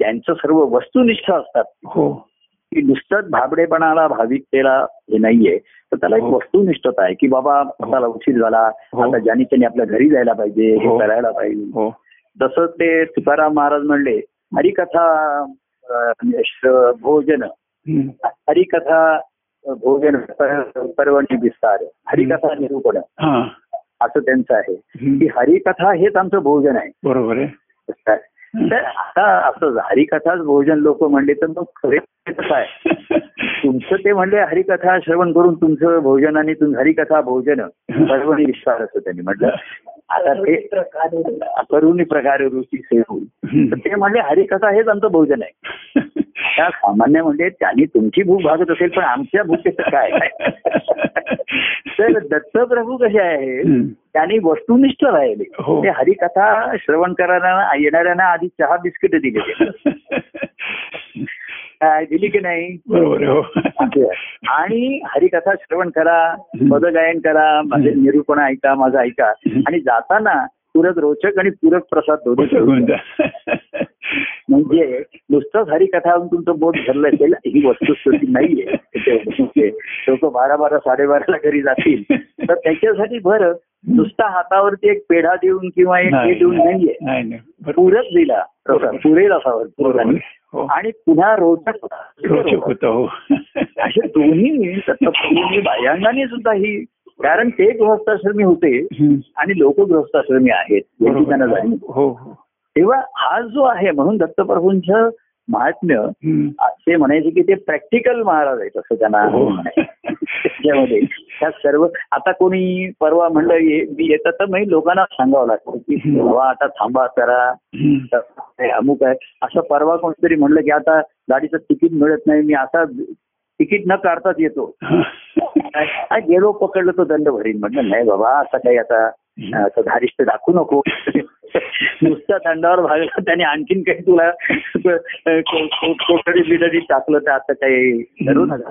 त्यांचं सर्व वस्तुनिष्ठ असतात हो की नुसतंच भाबडेपणाला भाविकतेला हे नाहीये तर त्याला एक हो. वस्तुनिष्ठता आहे की बाबा आपल्याला उशीर झाला हो. आता ज्याने त्यांनी आपल्या घरी जायला पाहिजे हे हो. करायला पाहिजे हो जसं ते तुकाराम महाराज म्हणले हरिकथा श्र- भोजन. हरिकथा भोजन पर- पर्वणी विस्तार हरिकथा निरूपण हा. असं त्यांचं आहे. की हरिकथा हेच आमचं भोजन आहे. बरोबर आहे. तर आता असं हरिकथाच भोजन लोक म्हणले तर मग खरे म्हणजे काय? तुमचं ते म्हणले हरिकथा श्रवण करून तुमचं भोजन आणि तुम हरिकथा भोजन सर्व विश्वास असं त्यांनी म्हटलं. आता ते करुणी प्रकारे रुची सेवून ते म्हणले हरिकथा हेच आमचं भोजन आहे. त्या सामान्य म्हणजे त्यांनी तुमची भूक भागत असेल पण आमच्या भूकेचं काय? तर दत्तप्रभू कसे आहे हम्म. त्यांनी वस्तुनिष्ठ राहिले हो. ते हरिकथा श्रवण करणाऱ्यांना येणाऱ्यांना आधी चहा बिस्किट दिले ते. काय दिली की नाही बरोबर हो. आणि हरिकथा श्रवण करा पदगायन करा माझे निरूपण ऐका माझं ऐका आणि जाताना पूरक रोचक आणि पूरक प्रसाद दोन्ही घेऊन घेऊन जा. जा. म्हणजे नुसतंच हरिकथावरून तुमचं बोट भरलं असेल ही वस्तुस्थिती नाहीये लोक बारा बारा साडेबाराला घरी जातील तर त्याच्यासाठी बरं नुसता हातावरती एक पेढा देऊन किंवा एक हे देऊन नाहीये पूरक दिला प्रसाद पुरेल असावं बरोबर पूरकाने. आहे. हो आणि पुन्हा रोचक रोचक होतं हो असे दोन्ही बाह्यांगाने सुद्धा ही कारण ते गृहस्थाश्रमी होते. आणि लोक गृहस्थाश्रमी आहेत याची त्यांना जाणीव हो हो. तेव्हा हा जो आहे म्हणून दत्तप्रभूंचं महात्म्य. ते म्हणायचे की ते प्रॅक्टिकल महाराज आहेत असं त्यांना हो. त्याच्यामध्ये. त्या सर्व आता कोणी परवा म्हणलं मी येतात तर मी लोकांना सांगावं लागतं की बाबा आता थांबा करा अमुक आहे. असं परवा कोणतरी म्हणलं की आता गाडीचं तिकीट मिळत नाही मी आता तिकीट न काढताच येतो. गेलो पकडलं तो दंड भरीन. म्हटलं नाही बाबा आता काही आता असं धारिष्ट दाखवू नको. नुसत्या दंडावर भागला. त्याने आणखीन काही तुला कोठडी बिडडी टाकलं तर आता काही करू नका.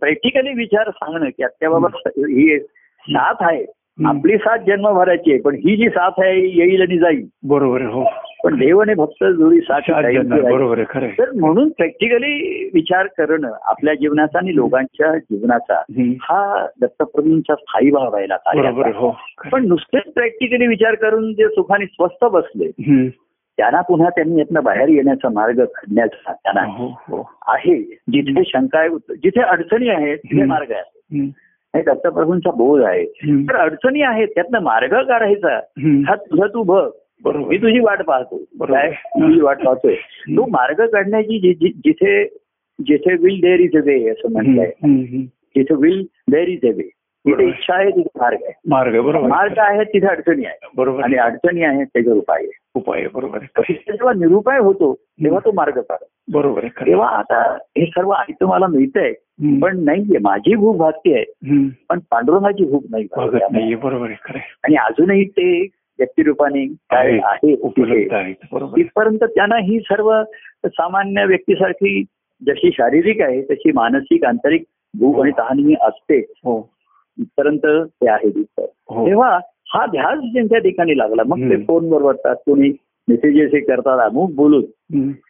प्रॅक्टिकली विचार सांगणं की आता बाबा ही साथ आहे. आपली साथ जन्मभराची आहे पण ही जी साथ आहे ही येईल आणि जाईल. बरोबर हो. पण देव आणि भक्त जोडी साथ. बरोबर. तर म्हणून प्रॅक्टिकली विचार करणं आपल्या जीवनाचा आणि लोकांच्या जीवनाचा. हा दत्तप्रभूंचा स्थायी भाव हो आहे. पण नुसतेच प्रॅक्टिकली विचार करून जे सुखाने स्वस्थ बसले. त्यांना पुन्हा त्यांनी यातनं बाहेर येण्याचा मार्ग काढण्याचा त्यांना हो हो आहे जिथे शंका जिथे अडचणी आहेत तिथे. मार्ग आहे. हे दत्तप्रभूंचा बोध आहे. तर अडचणी आहेत त्यातनं मार्ग काढायचा. हा तुझा तू बघ मी तुझी वाट पाहतो. काय तुझी वाट पाहतोय तो मार्ग काढण्याची जिथे जिथे विल देर इज अ वे असं. हम्म. जिथे विल देर इज अ वे बरोबर. इच्छा आहे तिथे मार्ग आहे मार्ग आहे, बरोबर मार्ग आहे तिथे अडचणी आहे बरोबर आणि अडचणी आहेत त्याच्यावर उपाय आहे उपाय बरोबर. जेव्हा निरुपाय होतो तेव्हा तो मार्ग काढ बरोबर. तेव्हा आता हे सर्व ऐकतं मला मिळतंय. पण नाहीये माझी भूक भागते आहे. पण पांडुरंगाची भूक नाही बरोबर आहे खरं आहे. आणि अजूनही ते व्यक्तिरूपाने काय आहे. तिथपर्यंत त्यांना ही सर्व सामान्य व्यक्तीसारखी जशी शारीरिक आहे तशी मानसिक आंतरिक भूक आणि तहानी असते. हो. तिथपर्यंत ते आहे हो. तेव्हा हा ध्यास त्यांच्या ठिकाणी लागला मग ते. फोनवर वाटतात कोणी मेसेजेस हे करतात अमुक बोलून.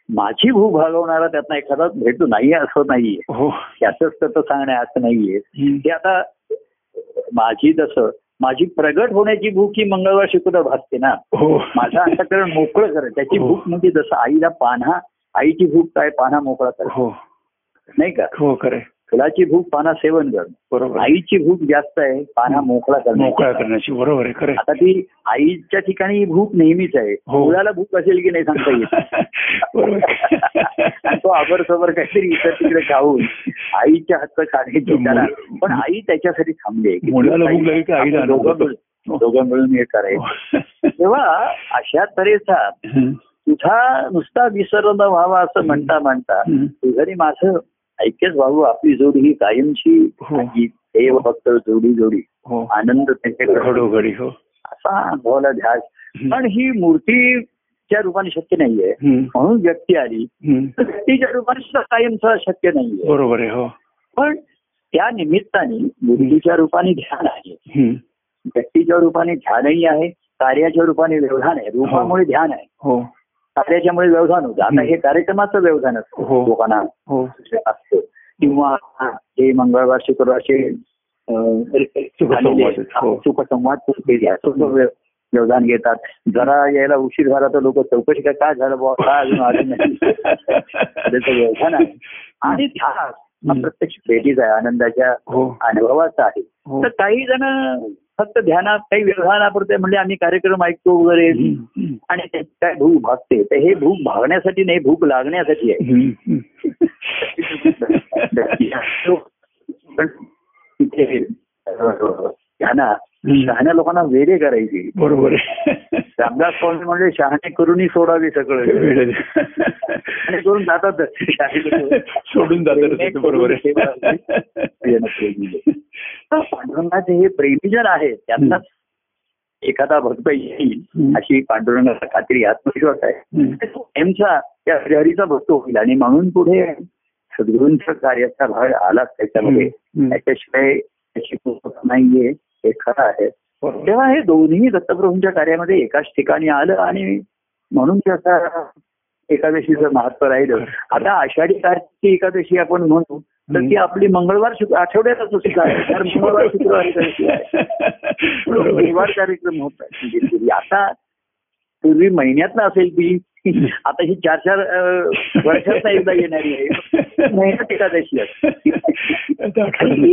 माझी भूक भागवणारा त्यातनं एखादा भेटतो नाहीये असं नाहीये. हो. त्याचं सांगणं आहे असं नाहीये. ते आता माझी जसं माझी प्रगट होण्याची भूक ही मंगळवार शुक्रवार भासते ना. हो. माझं अंतकरण मोकळं कर त्याची हो. भूक म्हणजे जसं आईला पान्हा आईची भूक काय पान्हा मोकळा कर हो. नाही का? हो खरं. फुलाची भूक पाना सेवन कर बरोबर. आईची भूक जास्त आहे पाना मोकळा मोकळा कर करण्याची बरोबर आहे खरं. आता ती आईच्या ठिकाणी भूक नेहमीच आहे हो. मुलाला भूक असेल की नाही सांगता येत तो आबर सबर काहीतरी इतर तिकडे खाऊन आईच्या हक्क खाण्याची त्याला पण आई त्याच्यासाठी थांबली आहे दोघं दोघं मिळून हे करायचं तेव्हा अशा तऱ्हेचा. तुझा नुसता विसर न व्हावा असं म्हणता म्हणता. तुझरी माझं ऐक्यच भाऊ आपली जोडी ही कायमची हो. ही देव भक्त जोडी जोडी. हो. आनंद त्यांच्याकडे. हो. असा अनुभवला ध्यास. पण ही मूर्तीच्या रूपाने शक्य नाहीये. म्हणून व्यक्ती आली. व्यक्तीच्या रूपाने सुद्धा कायमचं शक्य नाहीये. बरोबर आहे हो. पण त्या निमित्ताने मूर्तीच्या रूपाने ध्यान आहे. व्यक्तीच्या रूपाने ध्यानही आहे. कार्याच्या रूपाने व्यवधान आहे. रूपामुळे ध्यान आहे. कार्याच्यामुळे व्यवधान होतं. आता हे कार्यक्रमाचं व्यवधान असतं. हो. लोकांना हो. असतं. किंवा हे मंगळवार शुक्रवारचे सुखसंवाद, हो. व्यवधान घेतात. जरा यायला उशीर झाला तर लोक चौकशी काय काय झालं बुवा? काय अजून आलं नाही. त्याचं व्यवधान आहे. आणि हा. प्रत्यक्ष भेटीच आहे आनंदाच्या अनुभवाचा आहे. तर काही जण फक्त ध्यानात काही व्यवहारापुरते म्हणजे आम्ही कार्यक्रम ऐकतो वगैरे. आणि काय भूक भागते तर हे भूक भागण्यासाठी नाही भूक लागण्यासाठी आहे ध्यानात. शहाण्या लोकांना वेडे करायचे. बरोबर रामदास स्वामी म्हणजे शहाणे करूनही सोडावे सगळं. करून जातात. सोडून जातात बरोबर पांडुरंगाचे हे प्रेमीजन आहेत त्यांनाच एखादा भक्त येईल. अशी पांडुरंगाचा खात्री आत्मविश्वास आहे. तो नेमचा त्या हरिहरीचा भक्त होईल आणि म्हणून पुढे सद्गुरूंच्या कार्याचा भाग आलाच त्याच्यामध्ये. त्याच्याशिवाय त्याची पूर्तता नाहीये. हे खरं आहे. तेव्हा हे दोन्ही दत्तप्रभूंच्या कार्यामध्ये एकाच ठिकाणी आलं आणि म्हणून त्याचा एकादशीचं महत्त्व राहिलं आता आषाढी कार्तिकी एकादशी आपण म्हणू तर ती आपली मंगळवार शुक्र आठवड्यातच असते काय तर मंगळवार शुक्रवार एकादशी आहे. रविवार कार्यक्रम होत आता पूर्वी महिन्यात असेल ती आता ही चार चार वर्षात एकदा येणारी आहे एकादशी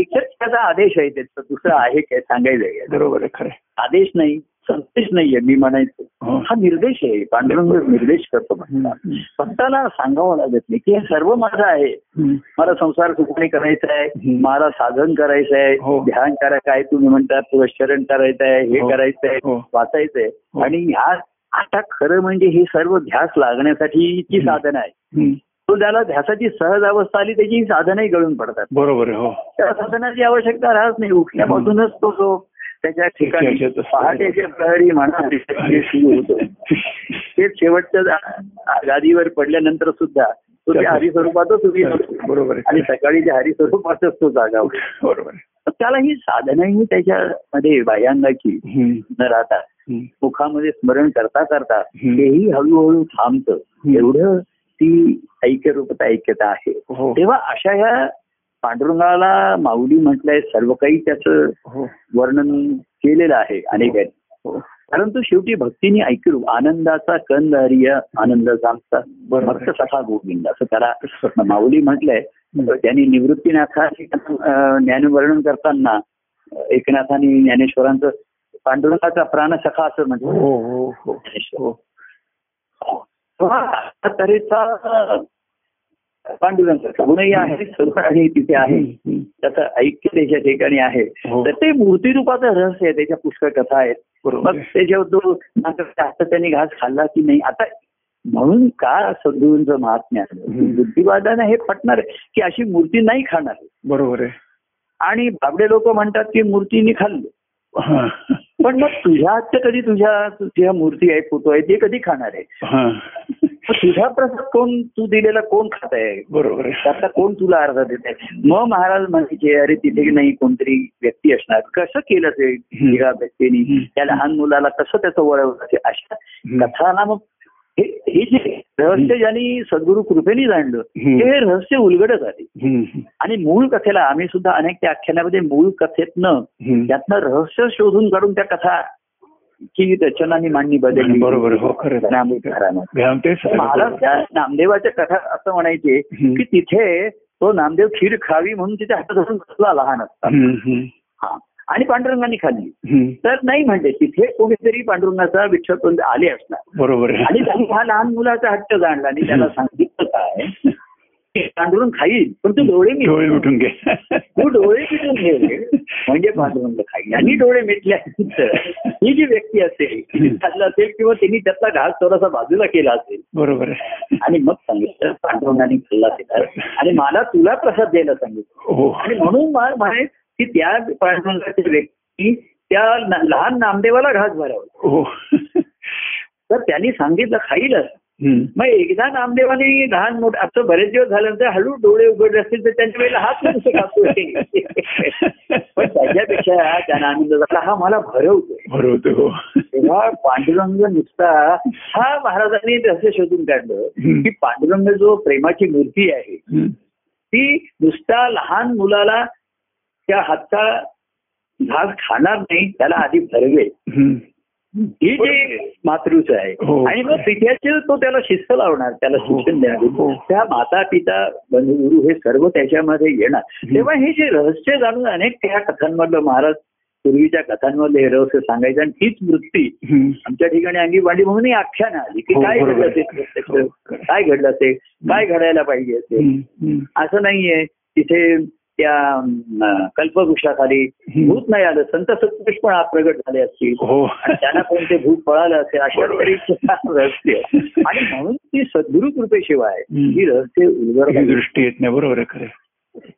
एकच त्याचा आदेश आहे त्याचा दुसरं आहे काय सांगायचं आहे. बरोबर खरं. आदेश नाही संदेश नाहीये मी म्हणायचो हो. हा निर्देश आहे पांडुरंग निर्देश करतो म्हणतात. भक्ताला सांगावं लागत नाही की हे सर्व माझं आहे. मला संसार सुखाने करायचा आहे. मला साधन करायचं आहे हो. ध्यान करा काय तुम्ही म्हणतात पुरस्चरण करायचं आहे हे हो. करायचं आहे. वाचायचंय. आणि ह्या आता खरं म्हणजे हे सर्व ध्यास लागण्यासाठीची. साधनं आहे. तो ज्याला ध्यासाची सहज अवस्था आली त्याची साधनही गळून पडतात बरोबर हो त्या साधनाची आवश्यकता राहत नाही उठल्यापासूनच तो जो त्याच्या ठिकाणी. पहाटेच्या प्रहरी म्हणा ते सुरू होतो ते शेवटच्या गादीवर पडल्यानंतर सुद्धा तो त्या हरिस्वरूपातच उभी. बरोबर आणि सकाळी त्या हरिस्वरूपातच तो जागा बरोबर त्याला ही साधनही त्याच्यामध्ये बाह्यांगाची. न राहता हम्म. मुखामध्ये स्मरण करता करता. तेही हळूहळू थांबतं. एवढं ती ऐक्यरूपता ऐक्यता आहे. हो. तेव्हा अशा ह्या पांडुरंगाला माऊली म्हटलंय सर्व काही त्याचं हो. वर्णन केलेलं आहे अनेकांनी. हो. परंतु शेवटी भक्तीने ऐकू आनंदाचा कंद हरिय आनंद सांगता. भक्त सखा गोविंद. असं त्याला माऊली म्हटलंय. त्यांनी निवृत्तीनाथाचे अं, ज्ञानवर्णन करताना एकनाथाने ज्ञानेश्वरांचं पांडुरंगाचा प्राण सखा असं म्हटलं हो हो हो तऱ्हेचा पांडुरंग गुणही आहे सर्व आणि तिथे आहे. त्याचं ऐक्य त्याच्या ठिकाणी आहे. तर ते मूर्तिरूपाचं रहस्य आहे त्याच्या पुष्कळ कथा आहेत. मग. त्याच्यावर तो आता त्यांनी घास खाल्ला की नाही आता म्हणून का सद्गुरूंचं महात्म्य हम्म. बुद्धिवादाने हे पटणार आहे की अशी मूर्ती नाही खाणार? बरोबर आहे. आणि बाबडे लोक म्हणतात की मूर्तीने खाल्लं. पण मग तुझ्या हातचं कधी तुझ्या तुझ्या मूर्ती आहे फोटो आहे ते कधी खाणार आहे? हा. तुझा प्रसाद कोण तू दिलेला कोण खात आहे? बरोबर त्यातला कोण तुला अर्धा देत आहे? मग महाराज म्हणायचे अरे तिथे नाही कोणतरी व्यक्ती असणार. कसं केलं ते व्यक्तीने. त्या लहान मुलाला कसं त्याचं वळवलं अशा. कथाना मग हे जे रहस्य ज्यांनी सद्गुरु कृपेने जाणलं. हे रहस्य उलगडत आले. आणि मूळ कथेला आम्ही सुद्धा अनेक त्या आख्यानामध्ये मूळ कथेतनं. त्यातनं रहस्य शोधून काढून त्या कथा की रचनानी मांडणी बदलली बरोबर. हो. महाराज त्या नामदेवाच्या कथा असं म्हणायचे. की तिथे तो नामदेव खीर खावी म्हणून तिथे हात धरून बसला लहान असता. हा आणि पांडुरंगाने खाल्ली. तर नाही म्हणते तिथे कोणीतरी पांडुरंगाचा विठ्ठल आले असणार. बरोबर. आणि त्यांनी हा लहान मुलाचा हट्ट जाणला आणि त्याला सांगितलं काय पांडुरंग खाईल पण तू डोळे डोळे उठून घे. तू डोळे मिटून घे. म्हणजे पांडुरंग खाईल. आणि डोळे मिटल्यानंतर ही जी व्यक्ती असेल खाल्लं असेल किंवा त्यांनी त्यातला घास थोडासा बाजूला केला असेल. बरोबर. आणि मग सांगितलं पांडुरंगाने खाल्ला तिला आणि मला तुला प्रसाद द्यायला सांगितलं. हो. आणि म्हणून मला की त्या पांडुरंगाची व्यक्ती त्या लहान नामदेवाला घास भरावला हो तर त्यांनी सांगितलं खाईलच. मग एकदा नामदेवाने लहान मोठ असं बरेच दिवस झाल्यानंतर हळू डोळे उघडले असतील तर त्यांच्या वेळेला हात खातोय पण त्याच्यापेक्षा त्यांना आनंद झाला हा मला भरवतोय बरोबर हो तेव्हा पांडुरंग नुसता हा महाराजांनी असं शोधून काढलं. की पांडुरंग जो प्रेमाची मूर्ती आहे. ती नुसता लहान मुलाला त्या हातचा घास खाणार नाही त्याला आधी भरवे. ही जी मातृच आहे हो. आणि मग पिठ्याचे तो त्याला शिस्त लावणार त्याला हो. शिक्षण देणार हो. त्या माता पिता बंधुगुरु हे सर्व त्याच्यामध्ये येणार. तेव्हा हे जे रहस्य जाणून अनेक त्या कथांमधलं महाराज पूर्वीच्या कथांमधले हे रहस्य सांगायचं आणि तीच वृत्ती. आमच्या ठिकाणी अंगी बांधली म्हणून आख्यान आली की काय घडलं. ते. काय घडलं ते काय घडायला पाहिजे. असं नाहीये तिथे त्या कल्पवृक्षाखाली. भूत नाही आलं. संत सत्पुरुष पण प्रगट झाले असतील. हो. त्यांना कोणते भूत पळालं असेल अशा रहस्य आणि म्हणून ती सद्गुरु कृपेशिवाय. ही रहस्य ही उलगड दृष्टी येत नाही. बरोबर आहे खरं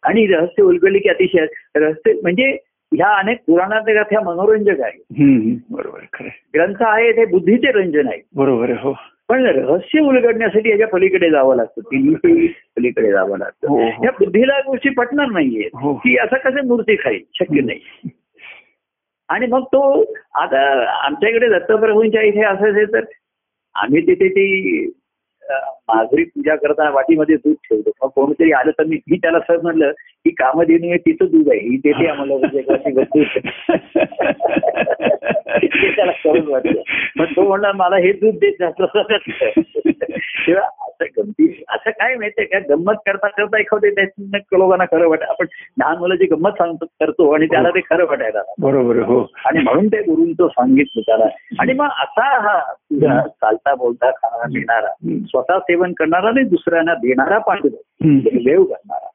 आणि रहस्य उलगडली की अतिशय रहस्य म्हणजे ह्या अनेक पुराणातल्या कथ्या मनोरंजक आहे. बरोबर. ग्रंथ आहे ते बुद्धीचे रंजन आहे बरोबर आहे हो. पण रहस्य उलगडण्यासाठी याच्या पलीकडे जावं लागतं. तिन्ही पलीकडे जावं लागतं. हो, हो. या बुद्धीला गोष्टी पटणार नाहीये. हो. की असं कसं मूर्ती खाईल? शक्य नाही. आणि मग तो आता आमच्याकडे दत्तप्रभूंच्या इथे असं असेल तर आम्ही तिथे ती अं, माधुरी पूजा करताना वाटीमध्ये दूध ठेवतो. मग कोणतरी आलं तर मी मी त्याला सर म्हणलं की कामधेनू तिचं दूध आहे ही देते आम्हाला त्याला सहज वाटलं. पण तो म्हणला मला हे दूध देत तेव्हा असं गमती असं काय माहितीये का गंमत करता करता एखादे त्याच्यानं लोकांना खरं वाटत आपण लहान मुलाची गंमत सांगतो करतो आणि त्याला ते खरं वाटायला. बरोबर हो. आणि म्हणून ते गुरुंचं सांगितलं त्याला. आणि मग असा हा तुझा चालता बोलता खाणारा हम्म. स्वतः सेवन करणारा आणि दुसऱ्यांना देणारा पांडुरंग. देव करणारा.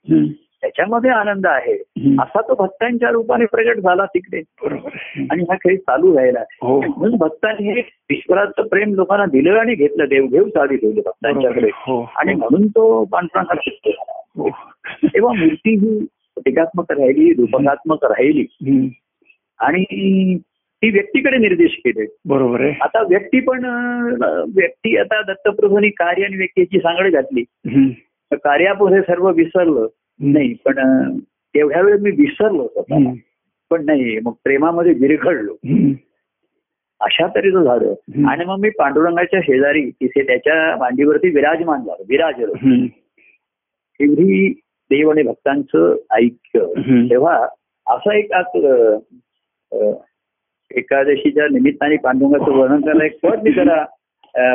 त्याच्यामध्ये आनंद आहे. असा तो भक्तांच्या रूपाने प्रगट झाला तिकडे. आणि हा खेळ चालू राहिला. हो. म्हणून भक्तांनी हे ईश्वराचं प्रेम लोकांना दिलं आणि घेतलं. देव घेऊ चालू ठेवलं भक्तांच्याकडे. हो. आणि म्हणून तो पांढरा सिद्ध झाला. हो. तेव्हा मूर्ती ही प्रतिकात्मक राहिली रूपकात्मक राहिली. आणि ती व्यक्तीकडे निर्देश केले बरोबर आहे आता व्यक्ती पण व्यक्ती आता दत्तप्रभूंनी कार्य आणि व्यक्तीची सांगड घातली. तर कार्यापुढे सर्व विसरलं नाही पण तेवढ्या वेळ मी विसरलो स्वतःला. पण नाही मग प्रेमामध्ये विरघडलो. अशा तऱ्हेचं झालं. आणि मग मी पांडुरंगाच्या शेजारी तिथे त्याच्या मांडीवरती विराजमान झालो विराजलो. एवढी देव आणि भक्तांचं ऐक्य. तेव्हा असा एक एकादशीच्या निमित्ताने पांडुरंगाचं वर्णन करायला एक पद मी जरा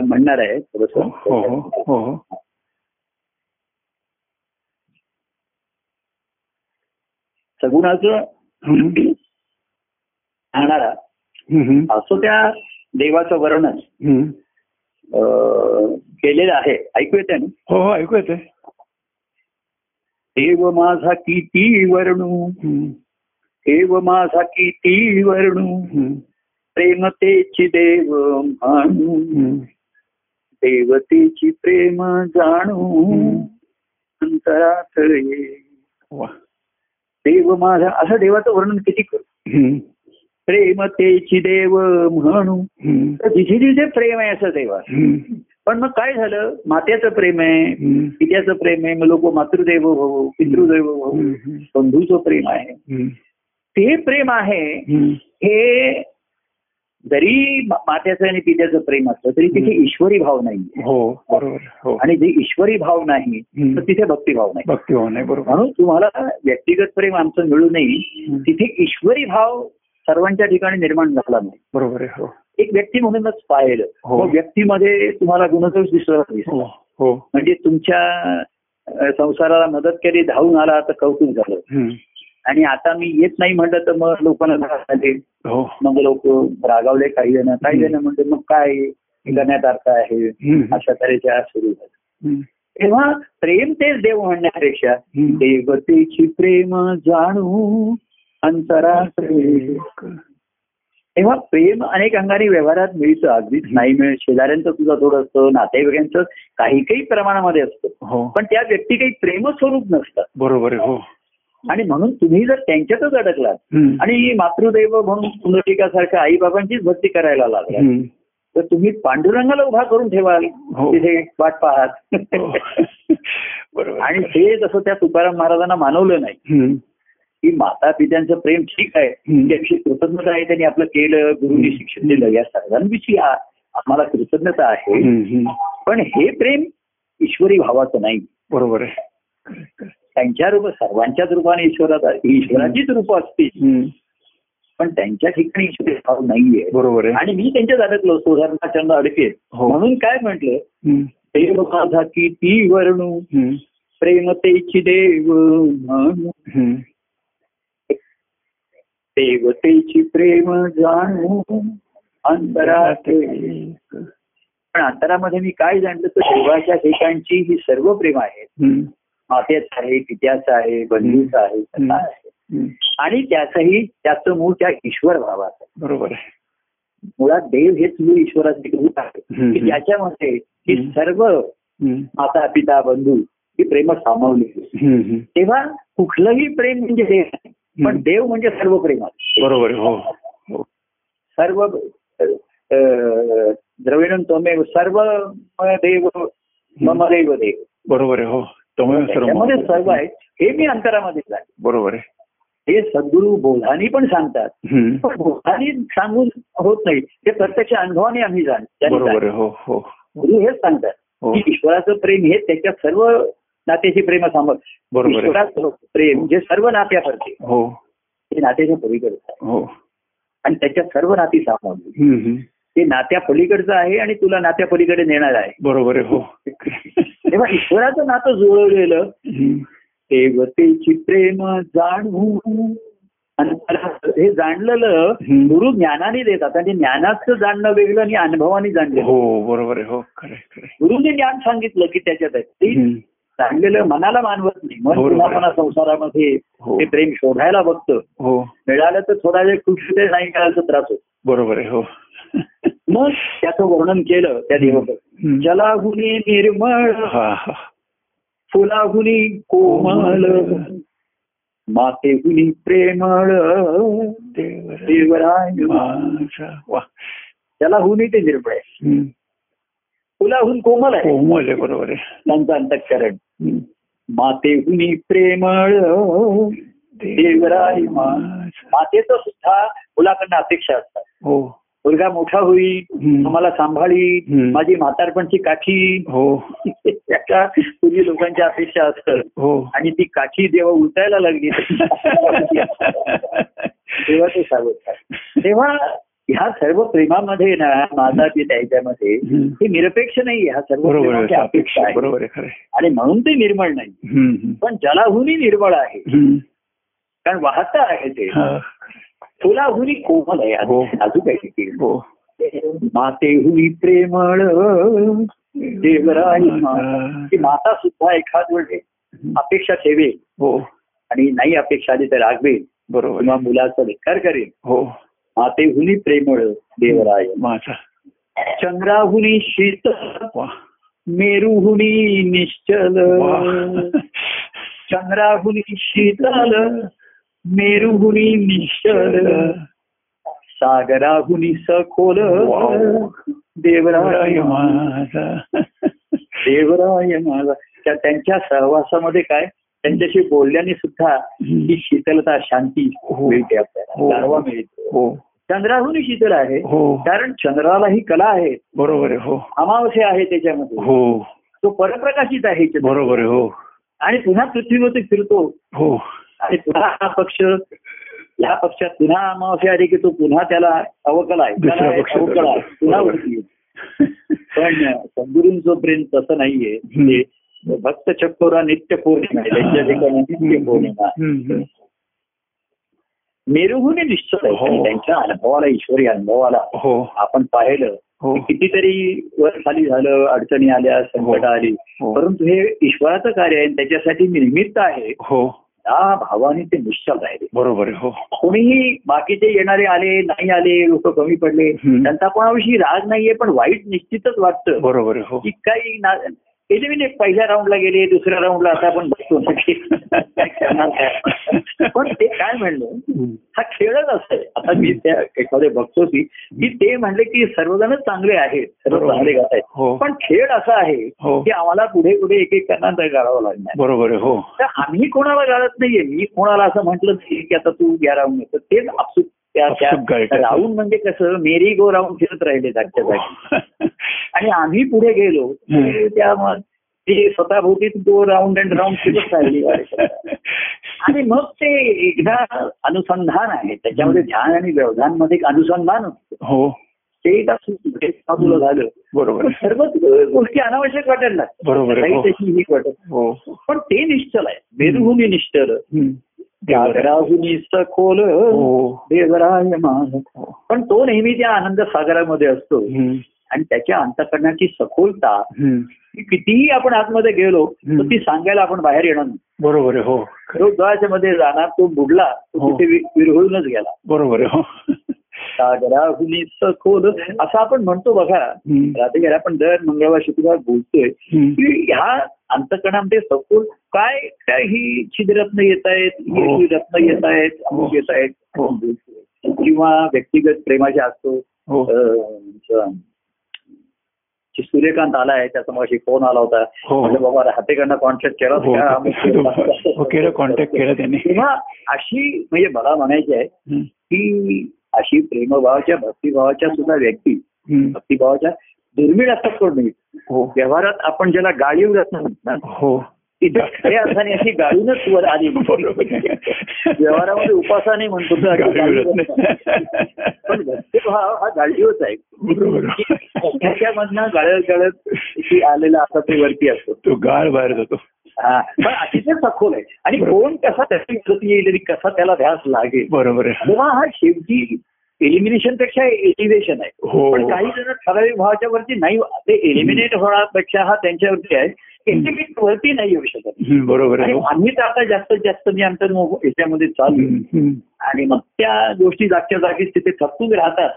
म्हणणार आहे हो हो थोडस हो हो. सगुणाचं. राहणारा. असं त्या देवाचं वर्णन केलेलं आहे. ऐकू येते ना? हो हो ऐकू येते देव माझा किती वर्णू देव माझा किती वर्णू प्रेमतेची देव म्हणू देवतेची प्रेम जाणू. अंतरात देव माझा असं देवाचं वर्णन किती करू? प्रेमतेची देव म्हणू. तर जिथे जिथे प्रेम आहे असं देवा. पण मग काय झालं? मात्याचं प्रेम आहे पित्याचं प्रेम आहे मग लोक मातृदेव भाऊ पितृदेव भाऊ बंधूचं प्रेम आहे. ते प्रेम आहे हे जरी मात्याचं आणि पित्याचं प्रेम असलं तरी तिथे ईश्वरी भाव नाही हो बरोबर. हो. आणि जे ईश्वरी भाव नाही. तर तिथे भक्तिभाव नाही. भक्तिभाव नाही बरोबर. म्हणून तुम्हाला व्यक्तिगत प्रेम आमचं मिळू नये तिथे ईश्वरी भाव सर्वांच्या ठिकाणी निर्माण झाला नाही. बरोबर आहे हो. एक व्यक्ती म्हणूनच पाहिलं हो. व्यक्तीमध्ये तुम्हाला गुणदोष दिसत. हो हो. म्हणजे तुमच्या संसाराला मदत केली धावून आला तर कौतुक झालं. आणि आता मी येत नाही म्हटलं तर मग लोकांना हो. मग लोक रागावले काही जण. काही जण म्हणते मग काय करण्यात अर्थ आहे. अशा तऱ्हेच्या सुरू झाल्या. तेव्हा प्रेम तेच देव म्हणण्यापेक्षा. देवतेची प्रेम जाणू अंतरात रे. तेव्हा प्रेम अनेक अंगाने व्यवहारात मिळतं. अगदीच नाही मिळत. शेजाऱ्यांचं तुझं थोडं असतं. नातेवाईकांचं काही काही प्रमाणामध्ये असतं. हो. पण त्या व्यक्ती काही प्रेमस्वरूप नसतात. बरोबर हो. आणि म्हणून तुम्ही जर त्यांच्यातच अडकलात. आणि मातृदैव म्हणून पुनर्टिकासारख्या आई बाबांचीच भक्ती करायला लागला. तर तुम्ही पांडुरंगाला उभा करून ठेवाल हो. तिथे वाट पाहात हो. बरोबर आणि ते जसं त्या तुकाराम महाराजांना मानवलं नाही. की माता पित्यांचं प्रेम ठीक आहे. त्याविषयी कृतज्ञता आहे त्यांनी आपलं केलं गुरुनी शिक्षण दिलं या सर्वांविषयी आम्हाला कृतज्ञता आहे. पण हे प्रेम ईश्वरी भावाचं नाही बरोबर आहे. त्यांच्या रूप सर्वांच्याच रूपाने ईश्वरात ईश्वराचीच रूप असतील. पण त्यांच्या ठिकाणी ईश्वरी भाव नाहीये बरोबर आहे आणि मी त्यांच्यात अडकलो सुधारणाचंद अडकेल हो. म्हणून काय म्हटलं. देव माझा किती वर्णू हम्म. प्रेमतेची देव. देवतेची प्रेम जाणू अंतरात पण अंतरामध्ये मी काय जाणलं तर देवाच्या ठिकाणची ही सर्व प्रेम आहेत. मातेचं आहे पित्याचं आहे बंधूचं आहे. आणि त्याचंही त्याचं मूळ त्या ईश्वर भावात आहे बरोबर आहे मुळात देव हेच मूळ ईश्वराचे रूप आहे. की त्याच्यामध्ये ही. सर्व. माता पिता बंधू ही प्रेम सामावली. तेव्हा कुठलंही प्रेम म्हणजे देव नाही. पण. देव म्हणजे सर्व प्रेम. बरोबर हो हो सर्व अं, द्रविणन त्वमेव सर्व देव मम देव देव बरोबर आहे हो त्याच्यामध्ये सर्व आहे हे मी अंतरामध्ये जाणे बरोबर आहे. हे सद्गुरू बोधानी पण सांगतात. पण बोधानी सांगून होत नाही. ते प्रत्यक्ष अनुभवाने आम्ही जाण त्यांनी बरोबर जाण- आहे हो हो. गुरु हेच सांगतात हो. की ईश्वराचं प्रेम हे त्याच्या सर्व नात्याची प्रेम सांभाळ बरोबर आहे. ईश्वराचं प्रेम जे सर्व नात्याकडचे हो. ते नात्याच्या पलीकडचं आहे. हो. आणि त्याच्या सर्व नाती. हम्म. ते नात्या पलीकडचं आहे आणि तुला नात्या पलीकडे नेणार आहे. बरोबर आहे हो. तेव्हा ईश्वराचं नातं जुळवलेलं. देवतेची प्रेम जाणू अंतरात हे जाणलेलं. गुरु ज्ञानाने देतात. आणि ज्ञानाचं जाणणं वेगळं आणि अनुभवाने जाणलेलं. हो बरोबर आहे. हो. गुरुने ज्ञान सांगितलं की त्याच्यात आहे. जाणलेलं मनाला मानवत नाही. मन पुन्हा संसारामध्ये हो. ते प्रेम शोधायला बघतं. हो. मिळालं तर थोडा वेळ खुश तर त्रास होतो. बरोबर आहे हो. मग त्याचं वर्णन केलं त्या देवाचं हम्म. जलाहुनी निर्मळ फुलाहुनी कोमल मातेहुनी प्रेमळ देवर देवराय. वा. जलाहुनी ते निर्मळ आहे. फुलाहून कोमल आहे. कोमल आहे बरोबर आहे. त्यांचं अंतकरण. हम्म. मातेहुनी प्रेमळ देवराय. मातेचं सुद्धा मुलाकडनं अपेक्षा असतात. हो. मुलगा मोठा होईल. आम्हाला सांभाळी. माझी म्हातारपणची काठी. हो. त्याच्या पूर्वी लोकांच्या अपेक्षा असतात. हो. आणि ती काठी जेव्हा उलटायला लागली तेव्हा ते सावध तेव्हा ह्या सर्व प्रेमामध्ये ना माझा पिता याच्यामध्ये हम्म. हे निरपेक्ष नाही ह्या सर्व अपेक्षा आहे. बरोबर आहे खरं आहे. आणि म्हणून ते निर्मळ नाही. पण जलाहुनी निर्मळ आहे. कारण वाहत आहे ते. हा. फुलाहुनी कोमल आहे. हो. अजून काही हो. मातेहुनी प्रेमळ देवराय मा- की माता सुद्धा एखाद वेळे अपेक्षा ठेवेल. हो. आणि नाही अपेक्षा आली तर रागवेल. बरोबर. किंवा. मुलाचा धिक्कार करेल. हो. मातेहुनी प्रेमळ देवराय. माझा चंद्राहुनी शीतल वा. मेरुहुनी निश्चल. चंद्राहुनी शीतल मेरुहुनी निश्चल सागराहुनी सखोल. देवराय राय माझा. देवराय माझा. त्या- त्यांच्या सहवासामध्ये काय? त्यांच्याशी बोलल्याने सुद्धा ही शीतलता शांती हो. मिळते आपल्याला. हो. मिळतो. हो. चंद्राहुनी शीतल आहे. कारण चंद्राला ही कला आहे. बरोबर आहे हो. अमावस्या आहे त्याच्यामध्ये. हो. तो परप्रकाशित आहे. बरोबर आहे हो. आणि पुन्हा पृथ्वीवरती फिरतो. हो. आणि पुन्हा हा पक्ष ह्या पक्षात पुन्हा अमावस्या आली की तो पुन्हा त्याला अवकल आहे. अवकळ आहे. पुन्हा. पण सद्गुरूंचं प्रेम तसं नाहीये भक्त चक्कोरा नित्य पौर्णिमा आहे. त्यांच्या ठिकाणी नित्य पौर्णिमा. मेरुहुनी निश्चित आहे. हो. त्यांच्या अनुभवाला ईश्वरी अनुभवाला हो. आपण पाहिलं. हो. कितीतरी वर खाली झालं अडचणी आल्या संकट आली. परंतु हे ईश्वराचं कार्य आहे त्याच्यासाठी निमित्त आहे. हो. त्या भावाने ते निश्चल राहिले. बरोबर हो. कोणीही बाकीचे येणारे आले नाही आले लोक कमी पडले. त्यांचा कोणाविषयी राग नाहीये पण वाईट निश्चितच वाटतं बरोबर हो. की काही त्याचे नाही, पहिल्या राऊंडला गेले दुसऱ्या राऊंडला आता आपण काय? पण ते काय म्हणलं. हा खेळच असतोय. आता मी त्या एखादे बघतो की की ते म्हणले की सर्वजणच चांगले आहेत सर्व. चांगले गात आहेत. हो. पण खेळ असा आहे हो. की आम्हाला पुढे पुढे एक एक करणार गाळावं लागणार. बरोबर आहे हो. तर आम्ही कोणाला गाळत नाहीये? मी कोणाला असं म्हटलं नाही की आता तू या राऊंड तर तेच आपसूक राऊंड म्हणजे कसं मेरी गो राऊंड फिरत राहिले जागच्या जागी. आणि आम्ही पुढे गेलो त्या मग ते स्वतःभोवती गो राऊंड अँड राऊंड फिरत राहिली. आणि मग ते एकदा अनुसंधान आहे. त्याच्यामध्ये ध्यान आणि व्यवधानमध्ये एक अनुसंधान असतं हो. ते एकदा सु- ते बाजूला झालं. बरोबर सर्वच गोष्टी अनावश्यक वाटायला लागतात बरोबर हो. ही वाटत हो. पण ते निश्चल आहे. मेरुभूमी निश्चल. सखोल हो. माझ पण तो नेहमी त्या आनंद सागरामध्ये असतो. आणि त्याच्या अंतकरणाची सखोलता. ही कितीही आपण आतमध्ये गेलो तर. ती सांगायला आपण बाहेर येणार नाही. बरोबर आहे हो. मध्ये जाणार तो बुडला तो हो. वि- विरघळूनच गेला. बरोबर आहे हो. सागराहुनी सखोल असं आपण म्हणतो बघा. रात्री आपण दर मंगळवार शुक्रवार बोलतोय. की ह्या अंतकणामध्ये सखोल काय काय ही छिद्रत्न येत आहेत ही हो. ही रत्न येत आहेत हो. अमुक येत आहेत हो. किंवा व्यक्तिगत प्रेमाचे असतो हो सूर्यकांत आलाय त्याचा मग फोन आला होता हो. म्हणजे बाबा हातेकडनं कॉन्टॅक्ट केला हो. हो, कॉन्टॅक्ट केला त्यांनी तेव्हा अशी म्हणजे मला म्हणायचे आहे. की अशी प्रेमभावाच्या भक्तिभावाच्या सुद्धा व्यक्ती. भक्तिभावाच्या दुर्मिळ असतात कोण नाही हो. व्यवहारात आपण ज्याला गाळीव रत्न म्हणतात हो. तिथे खऱ्या अर्थाने अशी गाळूनच वर आली आहे. व्यवहारामध्ये उपासा नाही. म्हणतो. पण भक्तिभाव हा गाळीवच आहे. त्याच्यामधनं गाळत गाळत आलेला असा ते वरती असतो. तो गाळ बाहेर जातो. पण अतिशय सखोल आहे. आणि कोण कसा त्याची गती येईल आणि कसा त्याला ध्यास लागेल? बरोबर आहे. तेव्हा हा शेवटी एलिमिनेशनपेक्षा एलिव्हेशन आहे. हो पण काही जण ठराविक भावाच्या वरती नाही ते एलिमिनेट होण्यापेक्षा हा त्यांच्यावरती आहे. इंटिमेट वरती नाही येऊ शकत. बरोबर हो. आम्ही तर आता जास्तीत जास्त मी आमचं मो- याच्यामध्ये चालू आणि मग त्या गोष्टी जागच्या जागीच तिथे थकून राहतात.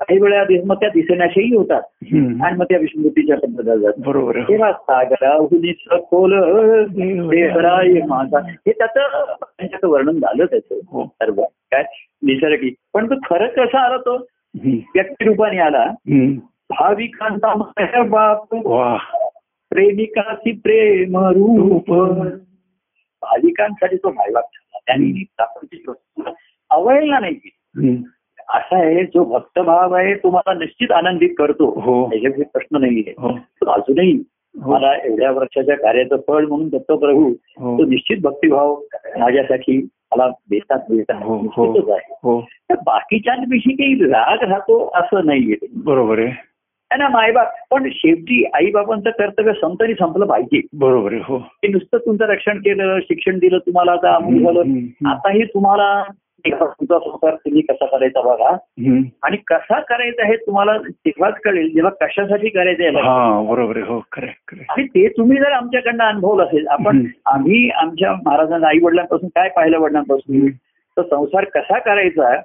काही वेळा मग त्या दिसण्याशाही होतात. आणि मग त्या विष्णुतीच्या पद्धतीला जातात. बरोबर तेव्हा सखोल देवराय माझा. हे त्याचं त्यांच्याचं वर्णन झालं त्याचं. हो. सर्व. काय? निसर्गी. पण तो खरं कसा आला तो? व्यक्तिरूपाने आला. भाविकांचा बाप. प्रेमिकाची प्रेम रूप. भाविकांसाठी तो भाईवाग झाला. त्यांनी अवहेलना नाही केली. असा आहे जो भक्तभाव आहे तो मला निश्चित आनंदित करतो. हो. त्याच्यामध्ये प्रश्न नाहीये. हो. अजूनही हो. मला एवढ्या वर्षाच्या कार्याचं फळ म्हणून दत्तप्रभू हो. तो निश्चित भक्तिभाव माझ्यासाठी मला देतात देतात. हो हो. आहे. हो. तर बाकीच्यांविषयी काही राग राहतो असं नाहीये. बरोबर आहे. है ना मायबाप. पण शेवटी आई बाबांचं कर्तव्य संतरी संपलं पाहिजे. बरोबर आहे हो. नुसतं तुमचं रक्षण केलं शिक्षण दिलं तुम्हाला आता. आताही तुम्हाला तुमचा संसार तुम्ही कसा करायचा बघा. आणि कसा करायचा हे तुम्हाला तेव्हाच कळेल जेव्हा कशासाठी करायचं याला हा बरोबर आहे. हो आणि ते तुम्ही जर आमच्याकडनं अनुभवलं असेल आपण. आम्ही आमच्या महाराजांना आई वडिलांपासून काय पाहिलं वडिलांपासून? तर संसार कसा करायचा.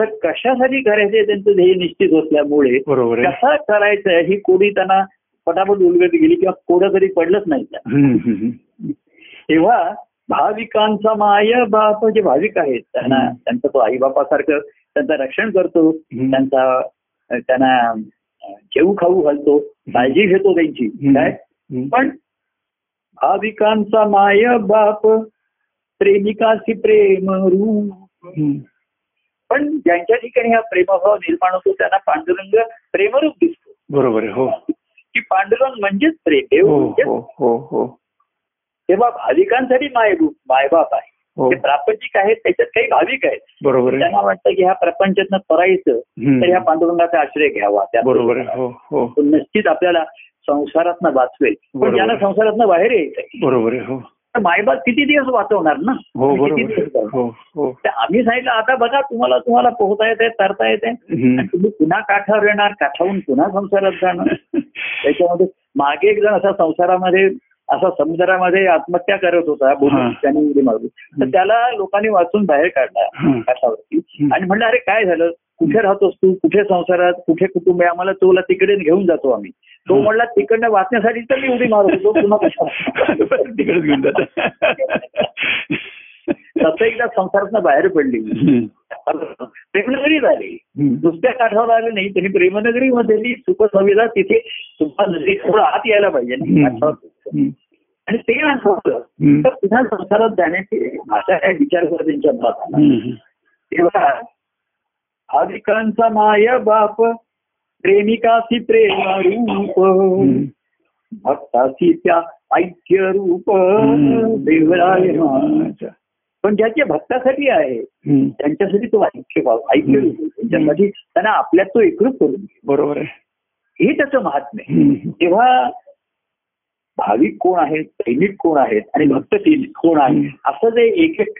तर कशासाठी करायचे त्यांचं ध्येय निश्चित असल्यामुळे आहे. कसा करायचं ही कोणी त्यांना पटापट उलगत गेली किंवा कोडं तरी पडलंच नाही. तेव्हा भाविकांचा माय बाप जे भाविक आहेत त्यांना. त्यांचं तो आई बापासारखं त्यांचं रक्षण करतो. त्यांचा त्यांना जेऊ खाऊ घालतो काळजी घेतो त्यांची. काय. पण भाविकांचा माय बाप प्रेमिकाशी प्रेम रूप हम्म. पण ज्यांच्या ठिकाणी हा प्रेमभाव निर्माण होतो त्यांना पांडुरंग प्रेमरूप दिसतो बरोबर आहे हो की पांडुरंग म्हणजेच प्रेम देव हो म्हणजेच हो हो हो तेव्हा भाविकांसाठी मायरूप मायबाप आहे. हो. ते प्रापंचिक आहेत त्याच्यात काही भाविक आहेत. बरोबर आहे. त्यांना वाटतं की ह्या प्रपंचातनं परायचं. तर ह्या पांडुरंगाचा आश्रय घ्यावा. त्या बरोबर आहे. हो हो. निश्चित आपल्याला संसारातनं वाचवेल. पण बरोबर. ज्यांना संसारातनं बाहेर यायचंय बरोबर आहे हो. मायबाप किती दिवस वाचवणार ना? हो किती दिवस आहे. हो हो. तर आम्ही सांगितलं आता बघा तुम्हाला तुम्हाला पोहता येते तरता येते तुम्ही पुन्हा काठावर येणार काठावरून पुन्हा संसारात जाणार. त्याच्यामध्ये मागे एक जण असा संसारामध्ये असा समुद्रामध्ये आत्महत्या करत होता बोलून. त्यांनी उडी तर. त्याला लोकांनी वाचून बाहेर काढला. काठावरती. आणि म्हणलं अरे काय झालं? कुठे राहतोस तू? कुठे संसारात? कुठे कुटुंब आहे? आम्हाला तुला तिकडे घेऊन जातो आम्ही. तो. म्हणला तिकडनं वाचण्यासाठी तर मी उडी मारत होतो पुन्हा कशा तिकडेच घेऊन जात. तसं एकदा संसारातनं बाहेर पडली. प्रेमनगरी झाली. दुसऱ्या काठावर आले नाही त्यांनी प्रेमनगरीमध्ये सुख संविधा तिथे सुखा नदी थोडं आत यायला पाहिजे. आणि ते हम्म. तर पुन्हा संसारात जाण्याची भाषा काय विचार त्यांच्या मनात. तेव्हा भाविकांचा माय बाप प्रेमिकासी प्रेम रूप भक्तासी त्या ऐक्य रूप देवराय. पण ज्याच्या भक्तासाठी आहे त्यांच्यासाठी तो ऐक्य आहे. त्यांच्यासाठी त्यांना आपल्यात तो एकरूप करून. बरोबर आहे हे त्याचं महात्म्य आहे. तेव्हा भाविक कोण आहेत सैनिक कोण आहेत आणि भक्त कोण आहेत असं जे एक एक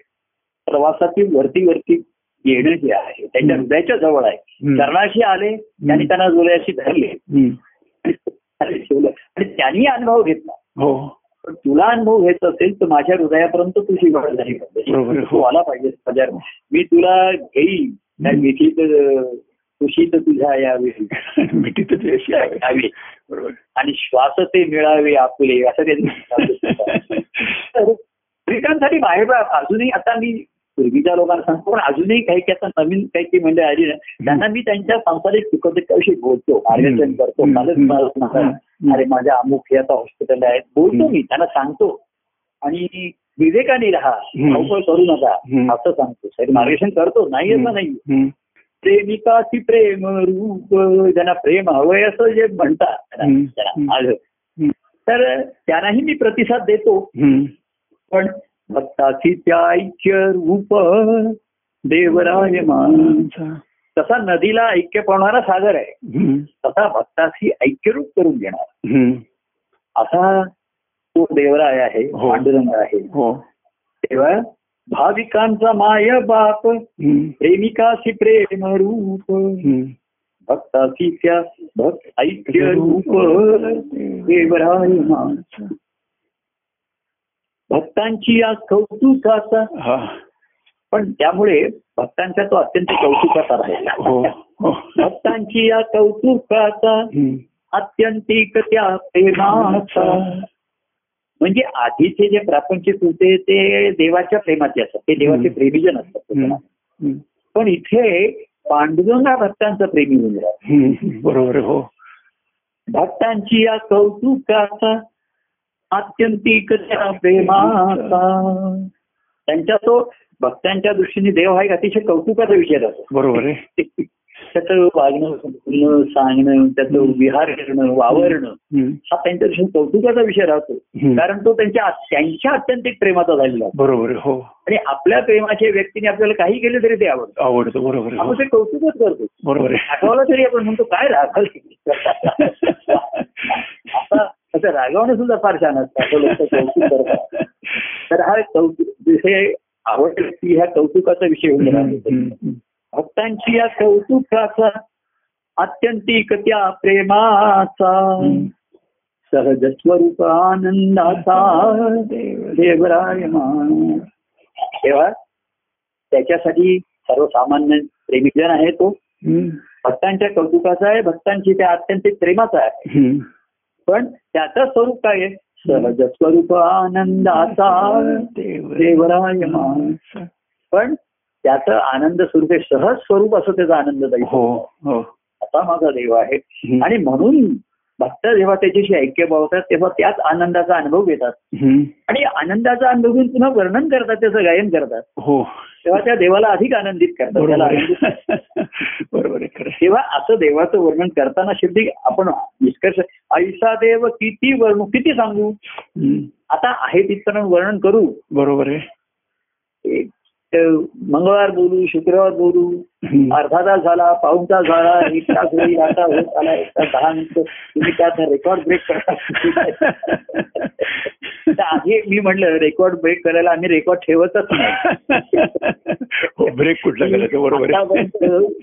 प्रवासातील वरती वरती येणं जे आहे त्यांच्या. हृदयाच्या जवळ आहे. चरणाशी आले त्यांनी त्यांना जोड्याशी धरले. आणि ठेवलं आणि त्यांनी अनुभव घेतला हो तुला अनुभव घ्यायचा असेल तर माझ्या हृदयापर्यंत तुझी वाढ झाली पाहिजे. तू आला पाहिजे माझ्या मी तुला घेईन. त्या हम्म. मिठीत अं, कुशीत तुझ्या यावे मिठीत ते अशी आहे. यावे बरोबर. आणि श्वास ते मिळावे आपले असं त्यांनी तर स्त्रिकांसाठी बाहेर अजूनही आता मी पूर्वीच्या लोकांना सांगतो पण अजूनही काही काही आता नवीन काही काही मंडळी आली ना त्यांना मी त्यांच्या सांसारिक सुखदुःखाविषयी बोलतो मार्गदर्शन करतो. अरे माझ्या अमुक हे आता हॉस्पिटल आहे बोलतो. मी त्यांना सांगतो आणि विवेकाने राहा. धावपळ करू नका. असं सांगतो साहेब मार्गदर्शन करतो नाही असं नाही हम्म. प्रेमिकाची प्रेम रूप ज्यांना प्रेम हवंय असं जे म्हणतात आलं. तर त्यांनाही मी प्रतिसाद देतो. पण भक्ताची त्या ऐक्य रूप देवराय मान तसा नदीला ऐक्य पावणारा सागर आहे. तसा भक्ताची ऐक्यरूप करून घेणार. असा तो देवराय आहे हो. पांडुरंग आहे हो तेव्हा भाविकांचा माय बाप. प्रेमिकाशी प्रेम रूप. भक्ताची त्या भक्त ऐक्य रूप देवराय भक्तांची या कौतुकाचा पण त्यामुळे भक्तांचा तो अत्यंत कौतुकाचा राहिला हो. भक्तांची या कौतुकाचा हम्म. आत्यंतिक त्या प्रेमाचा. म्हणजे आधीचे जे प्रापंचिक होते ते देवाच्या प्रेमाचे असतात. ते देवाचे. प्रेमीजन असतात. पण इथे पांडुरंगा भक्तांचा प्रेमी होऊन. बरोबर हो. भक्तांची या कौतुकाचा आत्यंतिक त्या प्रेमाचा. त्यांच्या तो भक्तांच्या दृष्टीने देव हा एक अतिशय कौतुकाचा विषय असतो. बरोबर आहे. त्याचं वागणं बोलणं सांगणं त्याचं विहार करणं वावरणं. हा त्यांच्या दृष्टीने कौतुकाचा विषय राहतो. कारण तो त्यांच्या त्यांच्या अत्यंतिक प्रेमाचा झालेला. बरोबर हो. आणि आपल्या प्रेमाच्या व्यक्तीने आपल्याला काही केलं तरी ते आवडतं. आवडतं बरोबर आहे, आपण हो ते कौतुकच करतो. बरोबर आहे. रागवलं तरी आपण म्हणतो काय रागवलं? आता असं रागवणं सुद्धा फार छान असतं. कौतुक करतात. तर हा कौतुक विषय आवड व्यक्ती ह्या कौतुकाचा विषय होऊन. भक्तांची या कौतुकाचा आत्यंतिक त्या प्रेमाचा. सहज स्वरूप आनंदाचा देवरायमान तेव्हा त्याच्यासाठी सर्वसामान्य प्रेमीजन आहे तो. भक्तांच्या कौतुकाचा आहे भक्तांची त्या अत्यंतिक प्रेमाचा आहे. पण त्याचं स्वरूप काय आहे सहज स्वरूप आनंदाचा देवरायमान पण त्याचं आनंद स्वरूप सहज स्वरूप असं त्याचा आनंद हो जाईल. हो असा माझा देव आहे. आणि म्हणून भक्त जेव्हा त्याच्याशी ऐक्य पावतात तेव्हा त्याच आनंदाचा अनुभव घेतात. आणि आनंदाचा अनुभव घेऊन पुन्हा वर्णन करतात त्याचं गायन करतात. हो. तेव्हा त्या देवाला अधिक आनंदित करतात. बरोबर त्याला बरोबर. तेव्हा असं देवाचं वर्णन करताना शेवटी आपण निष्कर्ष ऐसा देव किती वर्णू किती सांगू. आता आहे तिथपर्यंत वर्णन करू. बरोबर आहे. मंगळवार बोलू शुक्रवार बोलू. अर्धा तास झाला पाऊण तास झाला एक तास होईल आता होत आला एक तास दहा मिनिटं तुम्ही त्यात रेकॉर्ड ब्रेक करता आधी मी म्हटलं रेकॉर्ड ब्रेक करायला आम्ही रेकॉर्ड ठेवतच नाही. हो ब्रेक कुठला करायचं? बरोबर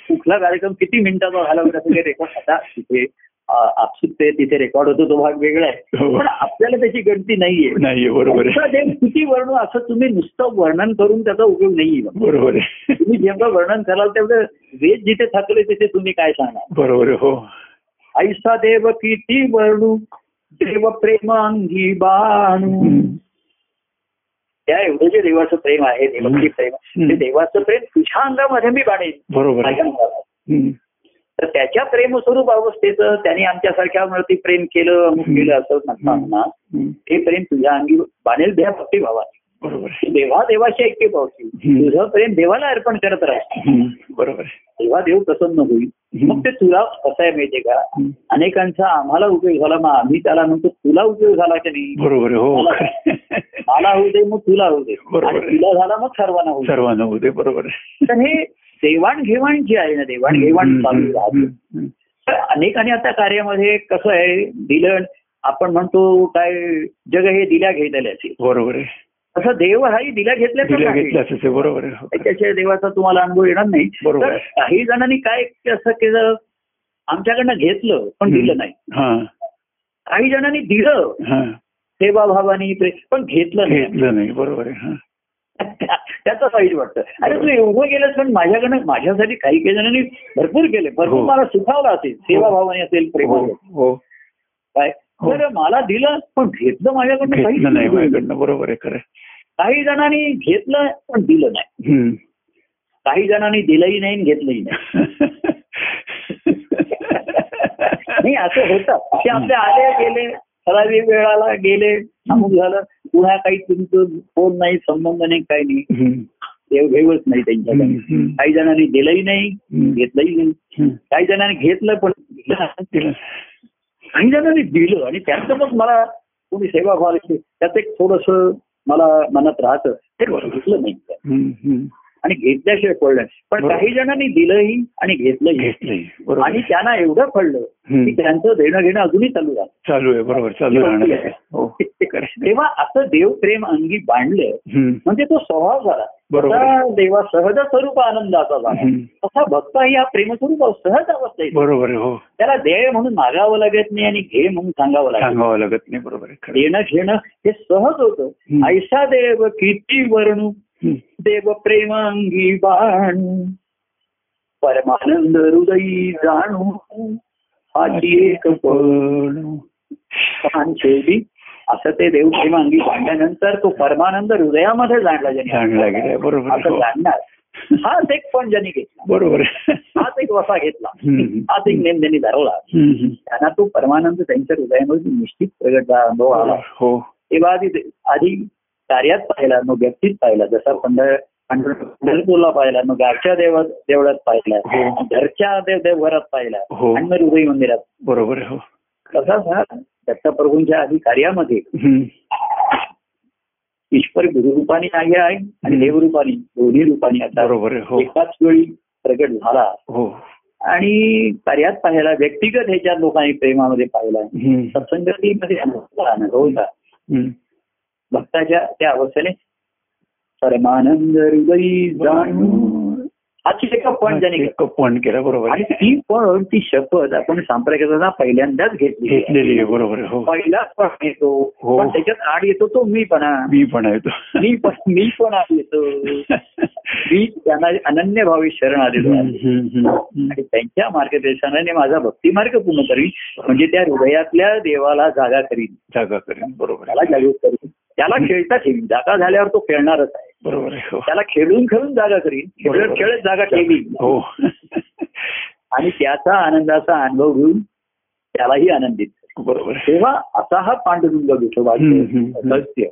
कुठला कार्यक्रम किती मिनिटाचा झाला वगैरे रेकॉर्ड आता तिथे आपसूक ते तिथे रेकॉर्ड होतो तो भाग वेगळा आहे. हो. पण आपल्याला त्याची गणती नाहीये. नाहीये बरोबर किती वर्णू असं तुम्ही नुसतं वर्णन करून त्याचा उपयोग नाहीये बरोबर आहे. तुम्ही जेव्हा वर्णन कराल तेवढं वेद जिथे थकले तिथे तुम्ही काय सांगणार? बरोबर हो. ऐसा देव किती वर्णू देव प्रेमांगी बाणू. त्या एवढं जे देवाचं प्रेम आहे देवाची प्रेम. ते देवाचं प्रेम तुझ्या अंगामध्ये मी बाणेन. बरोबर तर त्याच्या प्रेमस्वरूप अवस्थेचं त्याने आमच्यासारख्यावरती प्रेम केलं केलं असं म्हणताना हम्म. ते प्रेम तुझ्या अंगी बाणेल द्या भक्ती भावाने बरोबर देवा देवाशी ऐक्य हम्म. तुझं प्रेम देवाला अर्पण करत राहा हम्म. बरोबर तेव्हा देव प्रसन्न होईल. मग ते तुला कसं आहे माहितीये का. अनेकांचा आम्हाला उपयोग झाला मग आम्ही त्याला म्हणतो तुला उपयोग झाला की नाही बरोबर हो मला होऊ दे मग तुला होऊ दे बरोबर. तुला झाला मग सर्वांना होऊ दे सर्वांना होते बरोबर आहे तर हे देवाणघेवाण जी आहे ना देवाणघेवाण. चालू राहते. तर अनेकांनी आता कार्यामध्ये कसं आहे दिलं आपण म्हणतो काय जग हे दिल्या घेतल्याचे बरोबर आहे असं देव हाही घेतल्याच घेतल्याच आहे. बरोबर आहे. हो. त्याच्याशिवाय देवाचा तुम्हाला अनुभव येणार नाही. बरोबर. काही जणांनी काय असं केलं? आमच्याकडनं घेतलं पण दिलं नाही. हा. काही जणांनी दिलं. हा. सेवाभावानी पण घेतलं नाही. घेतलं नाही. बरोबर हा. त्याचं वाईट वाटतं. अरे तू एवढं केलंस पण माझ्याकडनं माझ्यासाठी काही काही जणांनी भरपूर केले. भरपूर हो. मला सुखावलं असेल. सेवाभावाने असेल हो प्रेमाने. हो. काय? हो. तर मला दिलं पण घेतलं माझ्याकडनं घेतलं नाही. माझ्याकडनं. बरोबर आहे. खरं. काही जणांनी घेतलं पण दिलं नाही. काही जणांनी दिलंही नाही घेतलंही नाही असं होतं ते आपले आले गेले ठराविक वेळाला गेले अमुक झालं पुन्हा काही तुमचं फोन नाही संबंध नाही काही नाही. देवघेवच नाही त्यांच्याकडे. काही जणांनी दिलंही नाही. घेतलंही नाही. काही जणांनी घेतलं पण. काही जणांनी दिलं आणि त्याचं मग मला कोणी सेवा व्हायला त्याचं एक थोडस मला मनात राहतं. ते घेतलं नाही. आणि घेतल्याशिवाय कळलं पण. काही जणांनी दिलंही आणि घेतलंही आणि. त्यांना एवढं कळलं हम्म. की त्यांचं देणं घेणं अजूनही चालू झालं चालू आहे बरोबर चालू. हो. तेव्हा असं देवप्रेम अंगी बांधलं. म्हणजे तो स्वभाव झाला देवा सहज स्वरूप आनंदाचा झाला. तसा भक्ताही हा प्रेमस्वरूप सहज अवस्था बरोबर हो त्याला दे म्हणून मागावं लागत नाही आणि घे म्हणून सांगावं लागत. सांगावं लागत नाही बरोबर. देणं घेणं हे सहज होतं. ऐसा देव किती वर्णू. देव प्रेमांगी बाणू परमानंद हृदयी जाणू हाची एक पण शेवटी असं ते देव प्रेमांगी बांधल्यानंतर तो परमानंद हृदयामध्ये जाणला ज्याने जाणला बरोबर. असं हो. जाणणार हाच एक पण ज्यांनी घेतला बरोबर. हाच एक वसा घेतला. हाच एक नेम त्यांनी धरवला. त्यांना तो परमानंद त्यांच्या हृदयामध्ये निश्चित प्रगट अनुभव आला हो तेव्हा आधी आधी कार्यात पाहिला मग व्यक्तीत पाहिला. जसा पंढर पंढरपूरला पाहिला मग गावच्या देव देवळात पाहिला. हो. घरच्या देव देवघरात पाहिला. हो. आणि मग हृदय मंदिरात बरोबर हो. हा दत्तप्रभूंच्या आधी कार्यामध्ये. ईश्वर गुरुरूपाने आहे आहे आणि देवरूपाने दोन्ही रूपाने. आता बरोबर हो. एकाच वेळी प्रगट झाला. हो. आणि कार्यात पाहिला व्यक्तिगत ह्याच्यात लोकांनी प्रेमामध्ये पाहिला. सत्संगतीमध्ये अनुभवला हम्म. भक्ताच्या त्या अवस्थेने परमानंद हृदयी जाणू. पण ज्याने. एक पण केला बरोबर. आणि. ती पण ती शपथ आपण सांप्रदायिकता पहिल्यांदाच घेतली घेतलेली आहे बरोबर हो. पहिलाच पण येतो हो. पण त्याच्यात आड येतो तो मी पण आहे तो मी पण मी पण आड येतो. मी त्यांना अनन्य भावी शरण आलेलो. आणि त्यांच्या मार्गदर्शनाने माझा भक्ती मार्ग पूर्ण करीन. म्हणजे त्या हृदयातल्या देवाला जागा करीन. जागा करेन बरोबर त्याला जागृत करीन. त्याला खेळता ठेवीन. जागा झाल्यावर तो खेळणारच आहे. बरोबर आहे हो. त्याला खेळून खेळून जागा करीन. खेळत. खेळत जागा ठेवी हो. आणि त्याचा आनंदाचा अनुभव घेऊन त्यालाही आनंदित. बरोबर तेव्हा असा हा पांडुरंग हम्म. सत्य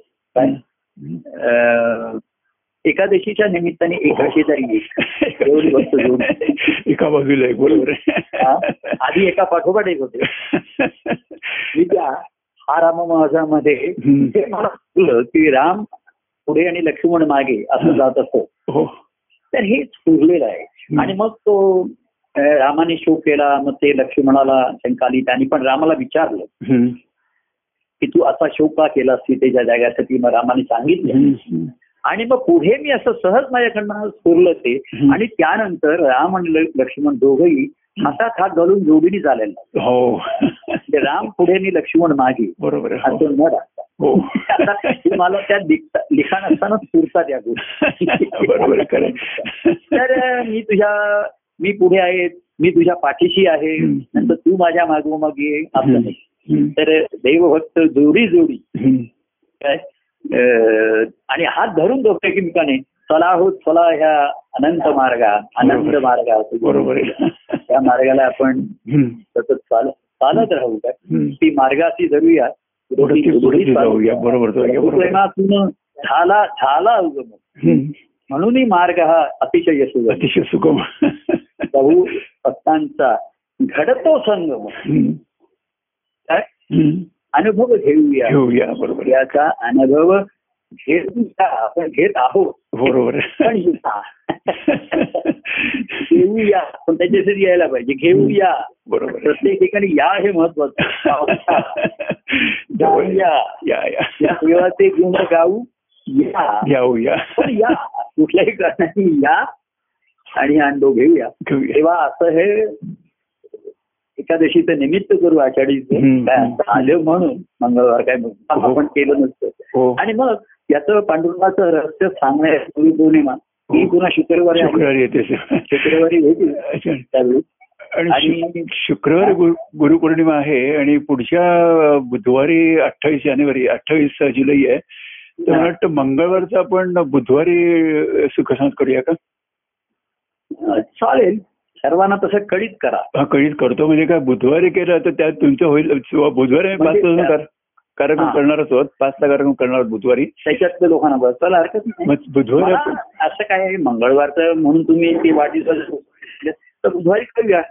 एकादशीच्या निमित्ताने एकाशी तरी एक एवढी वस्तू घेऊन. एका बाजूला एक बरोबर आधी एका पाठोपाठ एक होते. मी त्या हा हम्म. हे मला की राम पुढे आणि लक्ष्मण मागे असं जात असतो. हो. तर हे स्फुरलेलं आहे. आणि मग तो रामाने शोक केला मग ते लक्ष्मणाला शंका आली त्यांनी पण रामाला विचारलं. की तू असा शोक का केला सीतेच्या जाग्यासाठी मग रामाने सांगितलं. आणि मग पुढे मी असं सहज माझ्याकडनं स्फुरलं ते. आणि त्यानंतर राम आणि लक्ष्मण दोघंही हातात हात घालून जोडीने चालायला हो. म्हणजे राम पुढे आणि लक्ष्मण मागे. बरोबर हो. असं न राहता. हो मला त्या लिख- लिखाण असताना स्फुरतात या गोष्टी बरोबर. तर मी तुझ्या मी पुढे आहे मी तुझ्या पाठीशी आहे. नंतर तू माझ्या मागोमाग ये आपलं नाही. तर देवभक्त जोडी जोडी. काय आणि हात धरून दोघे एकमेकाने चला हो चला ह्या अनंत मार्गा अनंत बरोबर. मार्गा बरोबर आहे त्या मार्गाला आपण. सतत चाल चालत राहू काय. ती मार्गाशी धरूया बरोबर झाला झाला उगम. हम्म. म्हणूनही मार्ग हा अतिशय सुगम अतिशय सुगम. बहु भक्तांचा घडतो संगम. अनुभव घेऊया. घेऊया बरोबर. याचा अनुभव घेऊया आपण घेत आहोत. बरोबर. पण. घेऊया पण त्याच्यासाठी यायला पाहिजे. घेऊया बरोबर. प्रत्येक ठिकाणी या हे महत्वाचं या. या या. देवाचे गुण गाऊ. या. घेऊया पण या. कुठल्याही कारणाने या. आणि अनुभव घेऊया तेव्हा असं हे एकादशीचं निमित्त करू आषाढीचं. काय आलं म्हणून मंगळवार काय हो. आपण केलं नसतं. आणि मग याचं पांडुरंगाचं रहस्य सांगण्यास गुरुपौर्णिमा ही हो. पुन्हा शुक्रवारी. शुक्रवारी येते. शुक्रवारी. त्यावेळी. आणि शुक्रवारी गुरु गुरुपौर्णिमा आहे आणि पुढच्या बुधवारी अठ्ठावीस जानेवारी अठ्ठावीस जुलै आहे. तर मला वाटतं मंगळवारचा आपण बुधवारी सुखसंत करूया का? चालेल. सर्वांना तसं कळीत करा. हा कळीत करतो. म्हणजे काय बुधवारी केलं तर त्यात तुमचं होईल बुधवारी पाच म्हणजे कर- कार्यक्रम. करणारच आहोत पाचचा कार्यक्रम करणार बुधवारी. त्याच्यातल्या लोकांना बस. चला हरकत नाही. बुधवारी असं काय आहे, मंगळवारचं म्हणून तुम्ही ते वाढदिवसाचं तर बुधवारी करूया.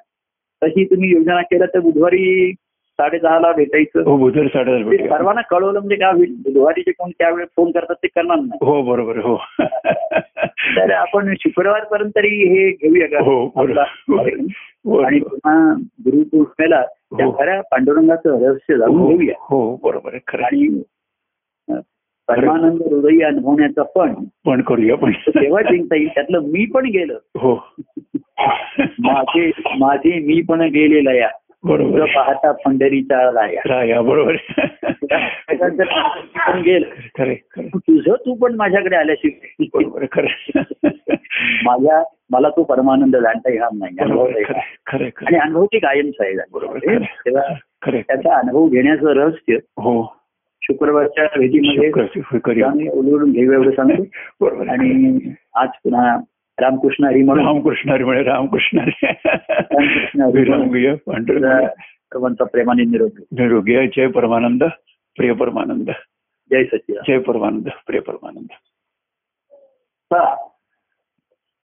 तशी तुम्ही योजना केल्या तर बुधवारी साडेदहाला भेटायचं. हो बुधवारी भेटूया. सर्वांना कळवलं म्हणजे काय होईल बुधवारी जे कोण त्यावेळेस फोन करतात ते करणार नाही. हो बरोबर हो. तर आपण शुक्रवार पर्यंत तरी हे घेऊया का? हो, हो. आणि पुन्हा गुरुपौर्णिमेला त्या हो. खऱ्या पांडुरंगाचं रहस्य जाणून घेऊया. हो बरोबर खरं. आणि परमानंद हृदयी अनुभवण्याचा पण पण करूया पण. तेव्हा चिंता येईल? त्यातलं मी पण गेलं. हो. माझे माझे मी पण गेलेला या. बरोबर. पाहता पंढरीचा राया बरोबर. गेलं तुझं तू पण माझ्याकडे आल्याशिवाय बरोबर खरं माझ्या मला तो परमानंद जाणता येणार नाही. आणि अनुभव ती कायमच आहे बरोबर तेव्हा त्याचा अनुभव घेण्याचं रहस्य हो. शुक्रवारच्या भेटीमध्ये उलगडून घेऊ एवढं सांगतो. आणि आज पुन्हा रामकृष्ण हरी म्हणून. रामकृष्ण हरी म्हणे रामकृष्ण हरी. सर्वांचा प्रेमाने घेऊ. निरोगी जय परमानंद प्रिय परमानंद. जय सचिदानंद. जय परमानंद प्रिय परमानंद.